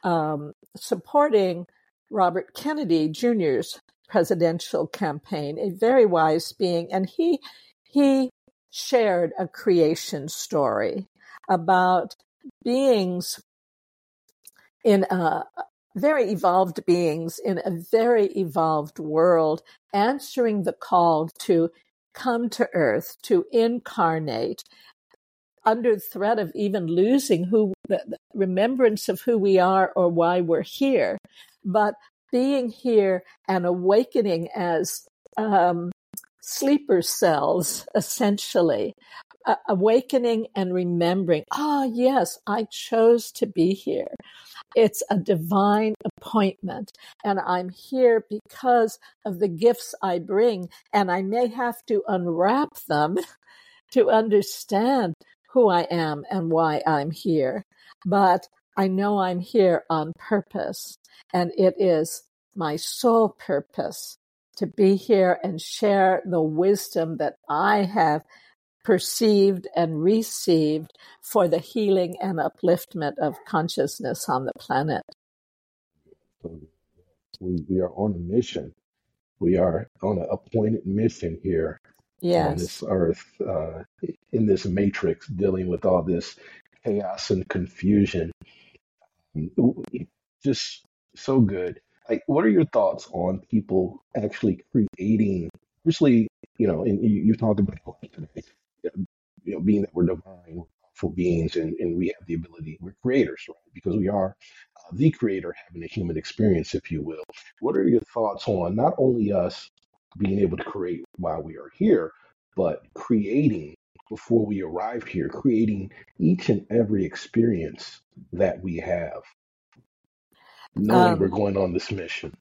um, supporting Robert Kennedy Jr.'s presidential campaign, a very wise being, and he he shared a creation story about beings in a very evolved beings in a very evolved world answering the call to come to earth to incarnate under threat of even losing who the remembrance of who we are or why we're here. But being here and awakening as um, sleeper cells, essentially, uh, awakening and remembering, ah, oh, yes, I chose to be here. It's a divine appointment, and I'm here because of the gifts I bring, and I may have to unwrap them to understand who I am and why I'm here. But I know I'm here on purpose, and it is my sole purpose to be here and share the wisdom that I have perceived and received for the healing and upliftment of consciousness on the planet. We, we are on a mission. We are on an appointed mission here yes. on this earth, uh, in this matrix, dealing with all this chaos and confusion. Just so good. Like, what are your thoughts on people actually creating, especially, you know, and you, you talked about today, you know, being that we're divine, for beings, and, and we have the ability, we're creators, right? Because we are uh, the creator having a human experience, if you will. What are your thoughts on not only us being able to create while we are here, but creating before we arrived here, creating each and every experience that we have, knowing we're Um, going on this mission.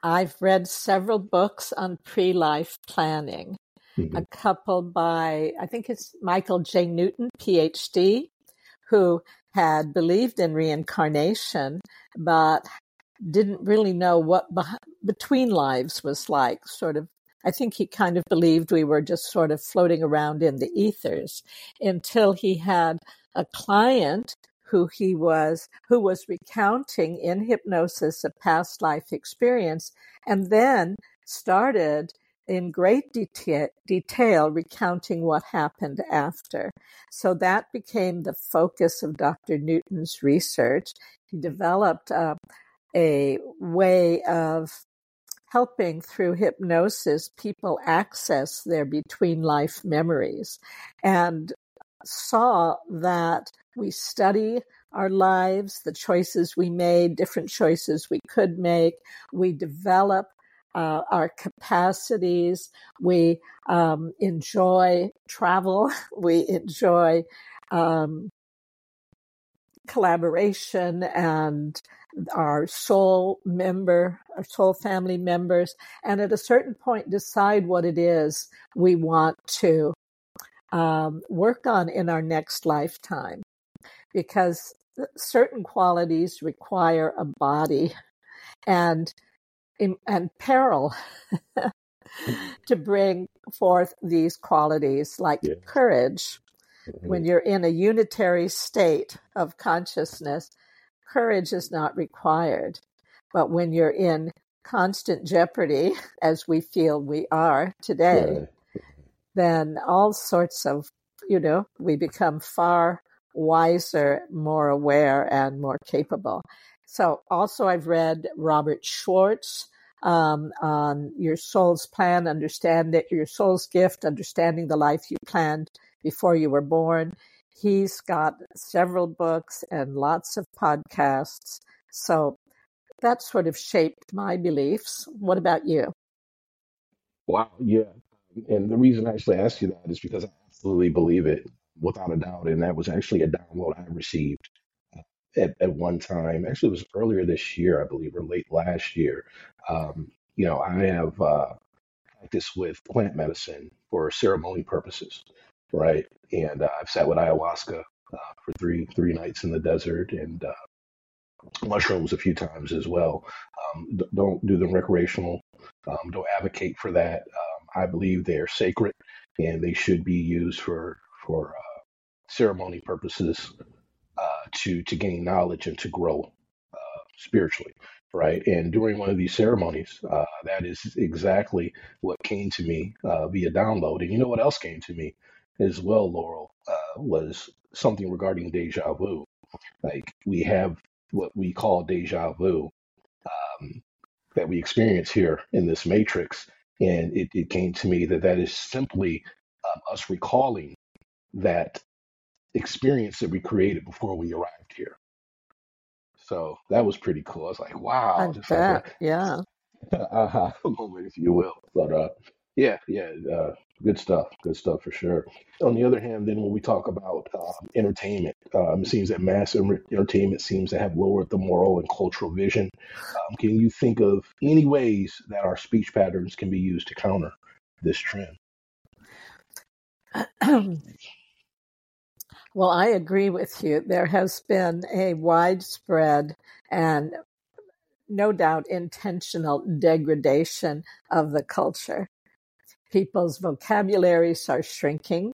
I've read several books on pre life planning, a couple by, I think it's Michael J. Newton, PhD, who had believed in reincarnation, but didn't really know what beh between lives was like. Sort of, I think he kind of believed we were just sort of floating around in the ethers until he had a client who he was, who was recounting in hypnosis a past life experience, and then started in great detail, detail recounting what happened after. So that became the focus of Dr. Newton's research. He developed uh, a way of helping through hypnosis people access their between life memories and saw that we study our lives, the choices we made, different choices we could make. We develop uh, our capacities. We um, enjoy travel. We enjoy um, collaboration and our soul member, our soul family members, and at a certain point decide what it is we want to um, work on in our next lifetime. Because certain qualities require a body and and peril to bring forth these qualities like courage. When you're in a unitary state of consciousness, courage is not required. But when you're in constant jeopardy, as we feel we are today, Right. then all sorts of, you know, we become far wiser, more aware, and more capable. So, also, I've read Robert Schwartz um, on your soul's plan, understand it, your soul's gift, understanding the life you planned before you were born. He's got several books and lots of podcasts. So that sort of shaped my beliefs. What about you? Wow, yeah. And the reason I actually asked you that is because I absolutely believe it without a doubt. And that was actually a download I received uh, at, at one time. Actually, it was earlier this year, I believe, or late last year. Um, you know, I have uh, practiced with plant medicine for ceremony purposes, right? And uh, I've sat with ayahuasca uh, for three three nights in the desert and uh, mushrooms a few times as well. Um, d- don't do them recreational. Um, don't advocate for that. Um, I believe they are sacred and they should be used for for uh, ceremony purposes uh, to to gain knowledge and to grow uh, spiritually, right? And during one of these ceremonies, uh, that is exactly what came to me uh, via download. And you know what else came to me as well, Laurel, uh, was something regarding deja vu. Like we have what we call deja vu um, that we experience here in this matrix. And it, it came to me that that is simply um, us recalling that experience that we created before we arrived here. So that was pretty cool. I was like, wow, I just like bet. Yeah. a aha moment, if you will. But uh, yeah, yeah, uh, good stuff. Good stuff for sure. On the other hand, then when we talk about uh, entertainment, um, it seems that mass entertainment seems to have lowered the moral and cultural vision. Um, can you think of any ways that our speech patterns can be used to counter this trend? well, I agree with you. There has been a widespread and no doubt intentional degradation of the culture. People's vocabularies are shrinking.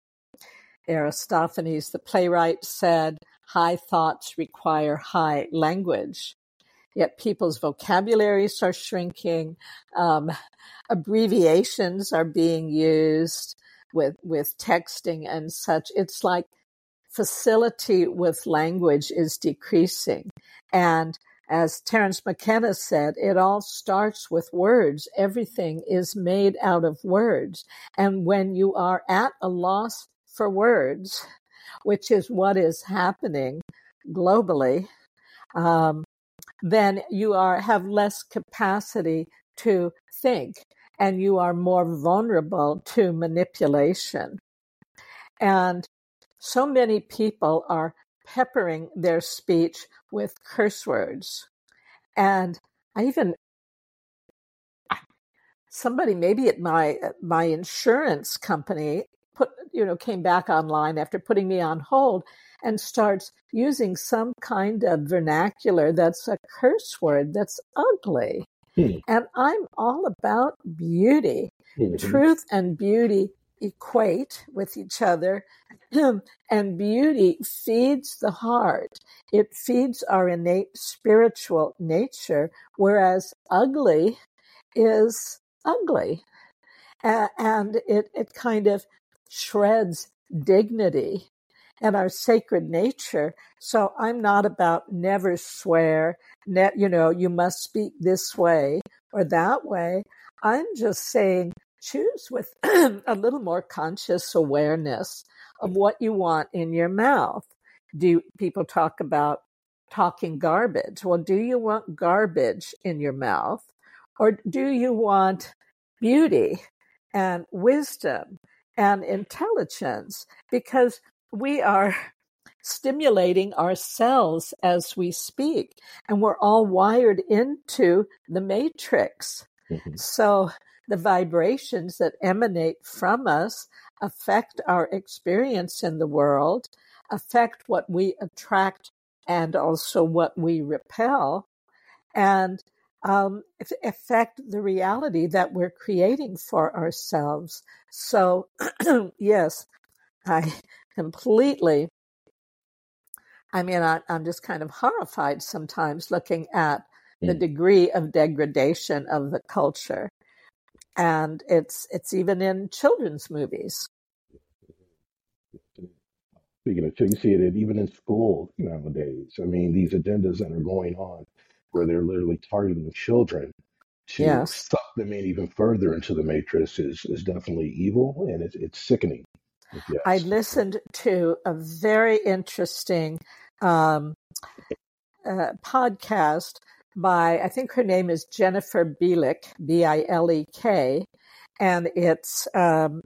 Aristophanes, the playwright, said, High thoughts require high language. Yet people's vocabularies are shrinking. Um, abbreviations are being used with, with texting and such. It's like facility with language is decreasing. And as Terence McKenna said, it all starts with words. Everything is made out of words. And when you are at a loss for words, which is what is happening globally, um, then you are have less capacity to think and you are more vulnerable to manipulation. And so many people are peppering their speech with curse words. And I even somebody maybe at my my insurance company put you know came back online after putting me on hold and starts using some kind of vernacular that's a curse word that's ugly. Hmm. And I'm all about beauty. Mm-hmm. Truth and beauty equate with each other. and beauty feeds the heart. It feeds our innate spiritual nature, whereas ugly is ugly. And it, it kind of shreds dignity and our sacred nature. So I'm not about never swear, you know, you must speak this way or that way. I'm just saying choose with a little more conscious awareness of what you want in your mouth. Do people talk about talking garbage? Well, do you want garbage in your mouth or do you want beauty and wisdom and intelligence? Because we are stimulating ourselves as we speak and we're all wired into the matrix. Mm-hmm. So the vibrations that emanate from us affect our experience in the world, affect what we attract and also what we repel, and um, affect the reality that we're creating for ourselves. So, yes, I completely. I mean, I, am just kind of horrified sometimes looking at the mm. degree of degradation of the culture and it's it's even in children's movies. Speaking of, you see it even in schools nowadays. I mean, these agendas that are going on, where they're literally targeting children to yes. suck them in even further into the matrix, is is definitely evil and it's it's sickening. Yes. I listened to a very interesting um, uh, podcast by, I think her name is Jennifer Bilek, B I L E K, and it's, um,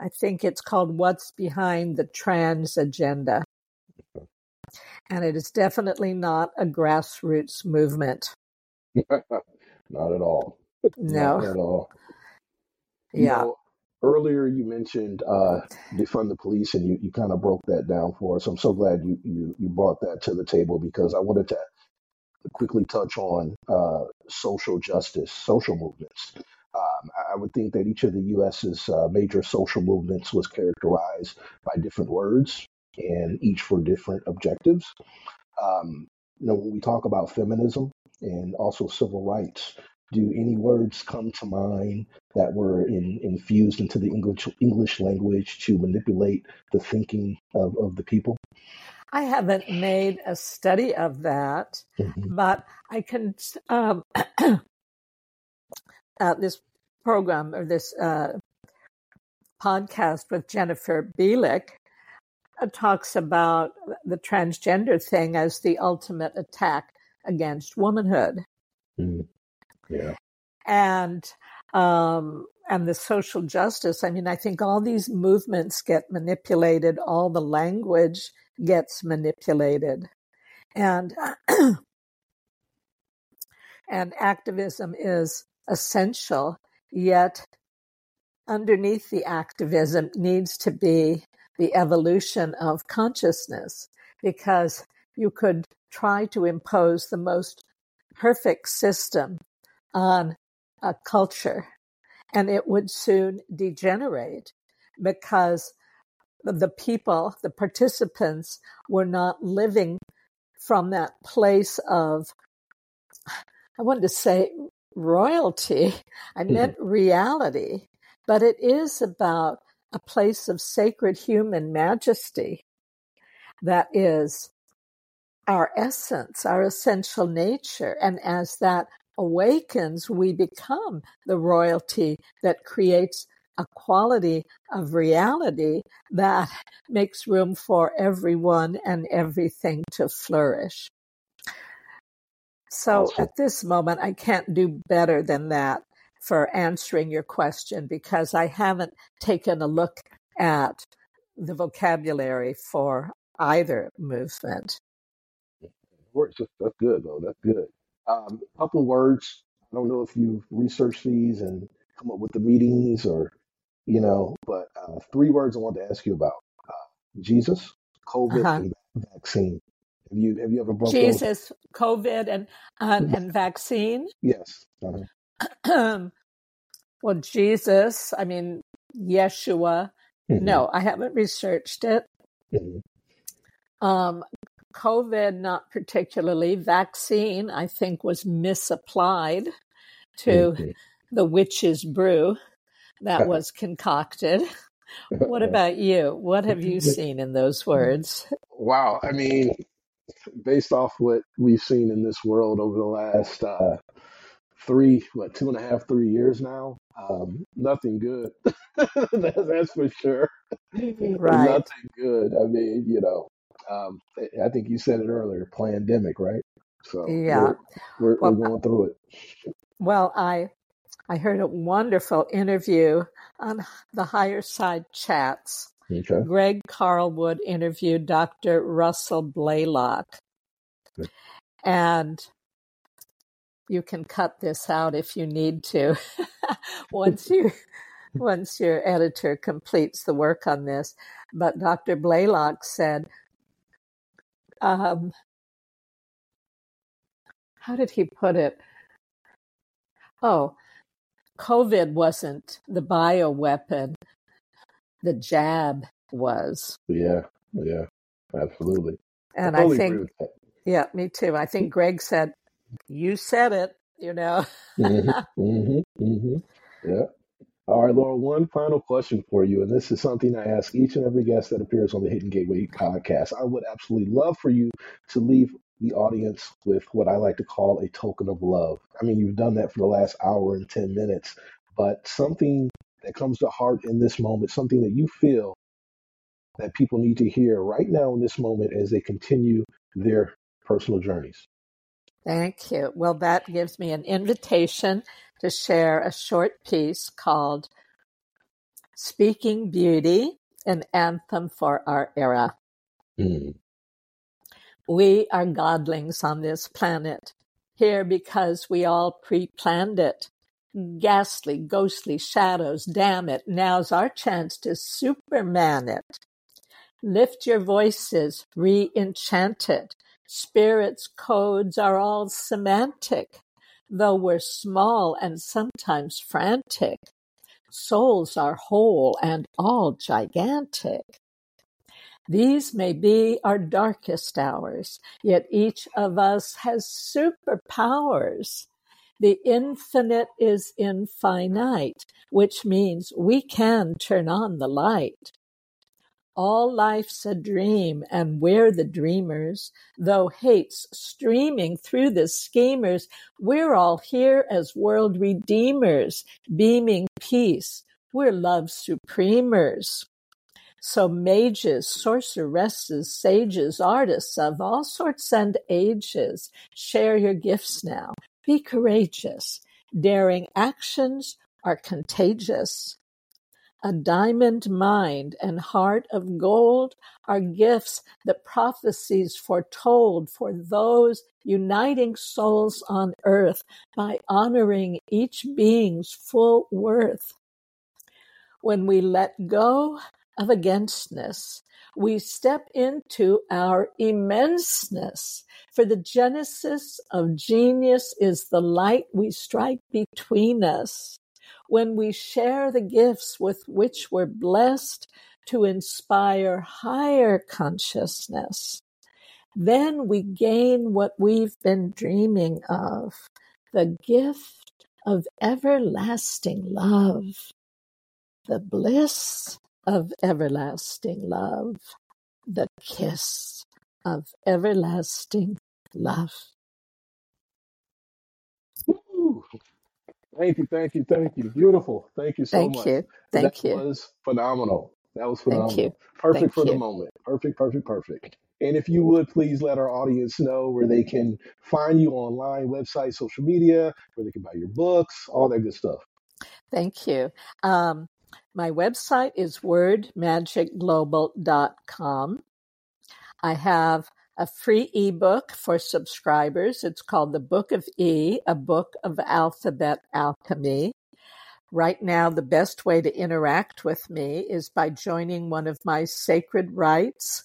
I think it's called What's Behind the Trans Agenda. And it is definitely not a grassroots movement. Not at all. No. Not at all. You Yeah. know, earlier you mentioned uh, defund the police, and you, you kind of broke that down for us. I'm so glad you, you you brought that to the table because I wanted to quickly touch on uh, social justice, social movements. Um, I would think that each of the U.S.'s uh, major social movements was characterized by different words, and each for different objectives. Um, you know, when we talk about feminism and also civil rights, do any words come to mind that were in, infused into the English English language to manipulate the thinking of, of the people? I haven't made a study of that, Mhm. but I can. Um, uh, this program or this uh, podcast with Jennifer Bilek uh, talks about the transgender thing as the ultimate attack against womanhood Mhm. Yeah. and um, and the social justice. I mean, I think all these movements get manipulated. All the language gets manipulated, and and activism is essential. Yet, underneath the activism needs to be the evolution of consciousness, because you could try to impose the most perfect system on a culture and it would soon degenerate because the people, the participants, were not living from that place of, I wanted to say royalty, I mm-hmm. meant reality, but it is about a place of sacred human majesty that is our essence, our essential nature. And as that awakens, we become the royalty that creates a quality of reality that makes room for everyone and everything to flourish. So Awesome. at this moment, I can't do better than that for answering your question because I haven't taken a look at the vocabulary for either movement. That's that's good though. That's good. Um, a couple words. I don't know if you've researched these and come up with the meanings or you know, but uh, three words I want to ask you about: uh, Jesus, COVID, Uh-huh. and vaccine. Have you have you ever broke those? Jesus, COVID, and uh, and vaccine. Yes. Uh-huh. well, Jesus. I mean, Yeshua. Mhm. No, I haven't researched it. Mhm. Um, COVID, not particularly. Vaccine, I think, was misapplied to Mhm. the witch's brew that was concocted. What about you? What have you seen in those words? Wow. I mean, based off what we've seen in this world over the last uh, three, what, two and a half, three years now, um, nothing good. That- That's for sure. Right. Nothing good. I mean, you know, um, I think you said it earlier, pandemic, right? So Yeah. we're, we're, Well, we're going through it. Well, I I heard a wonderful interview on the Higher Side Chats. Okay. Greg Carlwood interviewed Dr. Russell Blaylock. Good. And you can cut this out if you need to once you once your editor completes the work on this. But Dr. Blaylock said, um, how did he put it? Oh, COVID wasn't the bioweapon, the jab was. Yeah. Yeah. Absolutely. And totally I think, yeah, me too. I think Greg said, You said it, you know. hmm hmm hmm Yeah. All right, Laura, one final question for you. And this is something I ask each and every guest that appears on the Hidden Gateway podcast. I would absolutely love for you to leave the audience with what I like to call a token of love. I mean, you've done that for the last hour and 10 minutes, but something that comes to heart in this moment, something that you feel that people need to hear right now in this moment as they continue their personal journeys? Thank you. Well, that gives me an invitation to share a short piece called Speaking Beauty, an anthem for our era. Mm. We are godlings on this planet, here because we all pre planned it. Ghastly, ghostly shadows, damn it, now's our chance to superman it. Lift your voices, re enchant it. Spirit's codes are all semantic, though we're small and sometimes frantic. Souls are whole and all gigantic. These may be our darkest hours, yet each of us has superpowers. The infinite is infinite, which means we can turn on the light. All life's a dream, and we're the dreamers. Though hate's streaming through the schemers, we're all here as world redeemers, beaming peace. We're love's supremers. So mages, sorceresses, sages, artists of all sorts and ages, share your gifts now. Be courageous. Daring actions are contagious. A diamond mind and heart of gold are gifts that prophecies foretold for those uniting souls on earth by honoring each being's full worth. When we let go of againstness, we step into our immenseness. For the genesis of genius is the light we strike between us when we share the gifts with which we're blessed to inspire higher consciousness, then we gain what we've been dreaming of the gift of everlasting love, the bliss of everlasting love, the kiss of everlasting love. Thank you, thank you, thank you. Beautiful. Thank you so thank much. You. Thank that you. That was phenomenal. That was phenomenal. Thank you. Perfect thank for you. the moment. Perfect, perfect, perfect. And if you would please let our audience know where they can find you online, website, social media, where they can buy your books, all that good stuff. Thank you. Um, my website is wordmagicglobal.com. I have a free ebook for subscribers. It's called The Book of E, a book of alphabet alchemy. Right now, the best way to interact with me is by joining one of my sacred rites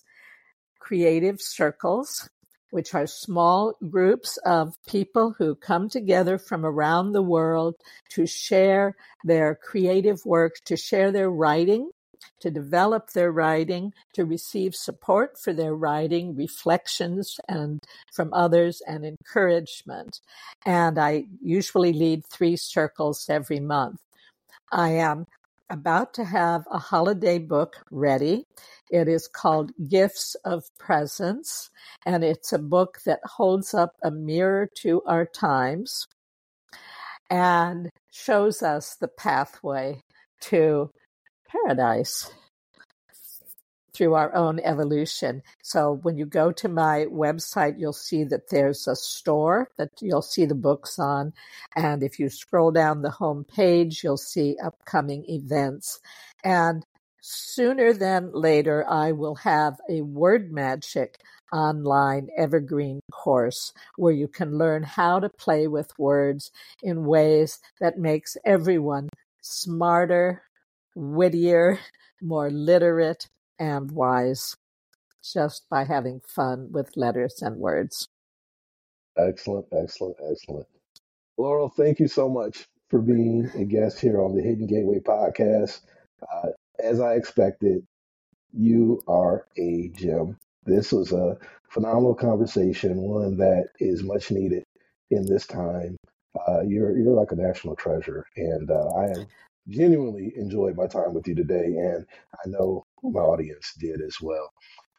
creative circles, which are small groups of people who come together from around the world to share their creative work, to share their writing, to develop their writing, to receive support for their writing, reflections and from others and encouragement. And I usually lead three circles every month. I am about to have a holiday book ready. It is called Gifts of Presence, and it's a book that holds up a mirror to our times and shows us the pathway to paradise through our own evolution. So when you go to my website, you'll see that there's a store that you'll see the books on. And if you scroll down the home page, you'll see upcoming events. And sooner than later, I will have a word magic online evergreen course where you can learn how to play with words in ways that makes everyone smarter, wittier, more literate, and wise just by having fun with letters and words. Excellent, excellent, excellent. Laurel, thank you so much for being a guest here on the Hidden Gateway podcast. Uh, as I expected, you are a gem. This was a phenomenal conversation, one that is much needed in this time. Uh, you're you're like a national treasure, and uh, I am genuinely enjoyed my time with you today, and I know my audience did as well.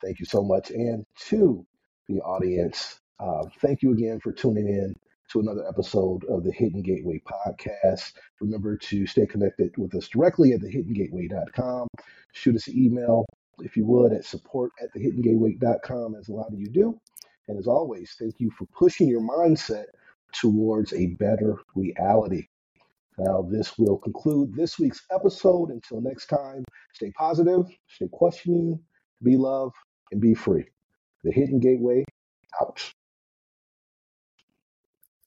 Thank you so much. And to the audience, uh, thank you again for tuning in to another episode of the Hidden Gateway podcast. Remember to stay connected with us directly at thehiddengateway.com. Shoot us an email if you would, at support at thehiddengateway.com, as a lot of you do. And as always, thank you for pushing your mindset towards a better reality. Now, this will conclude this week's episode. Until next time, stay positive, stay questioning, be love, and be free. The Hidden Gateway out.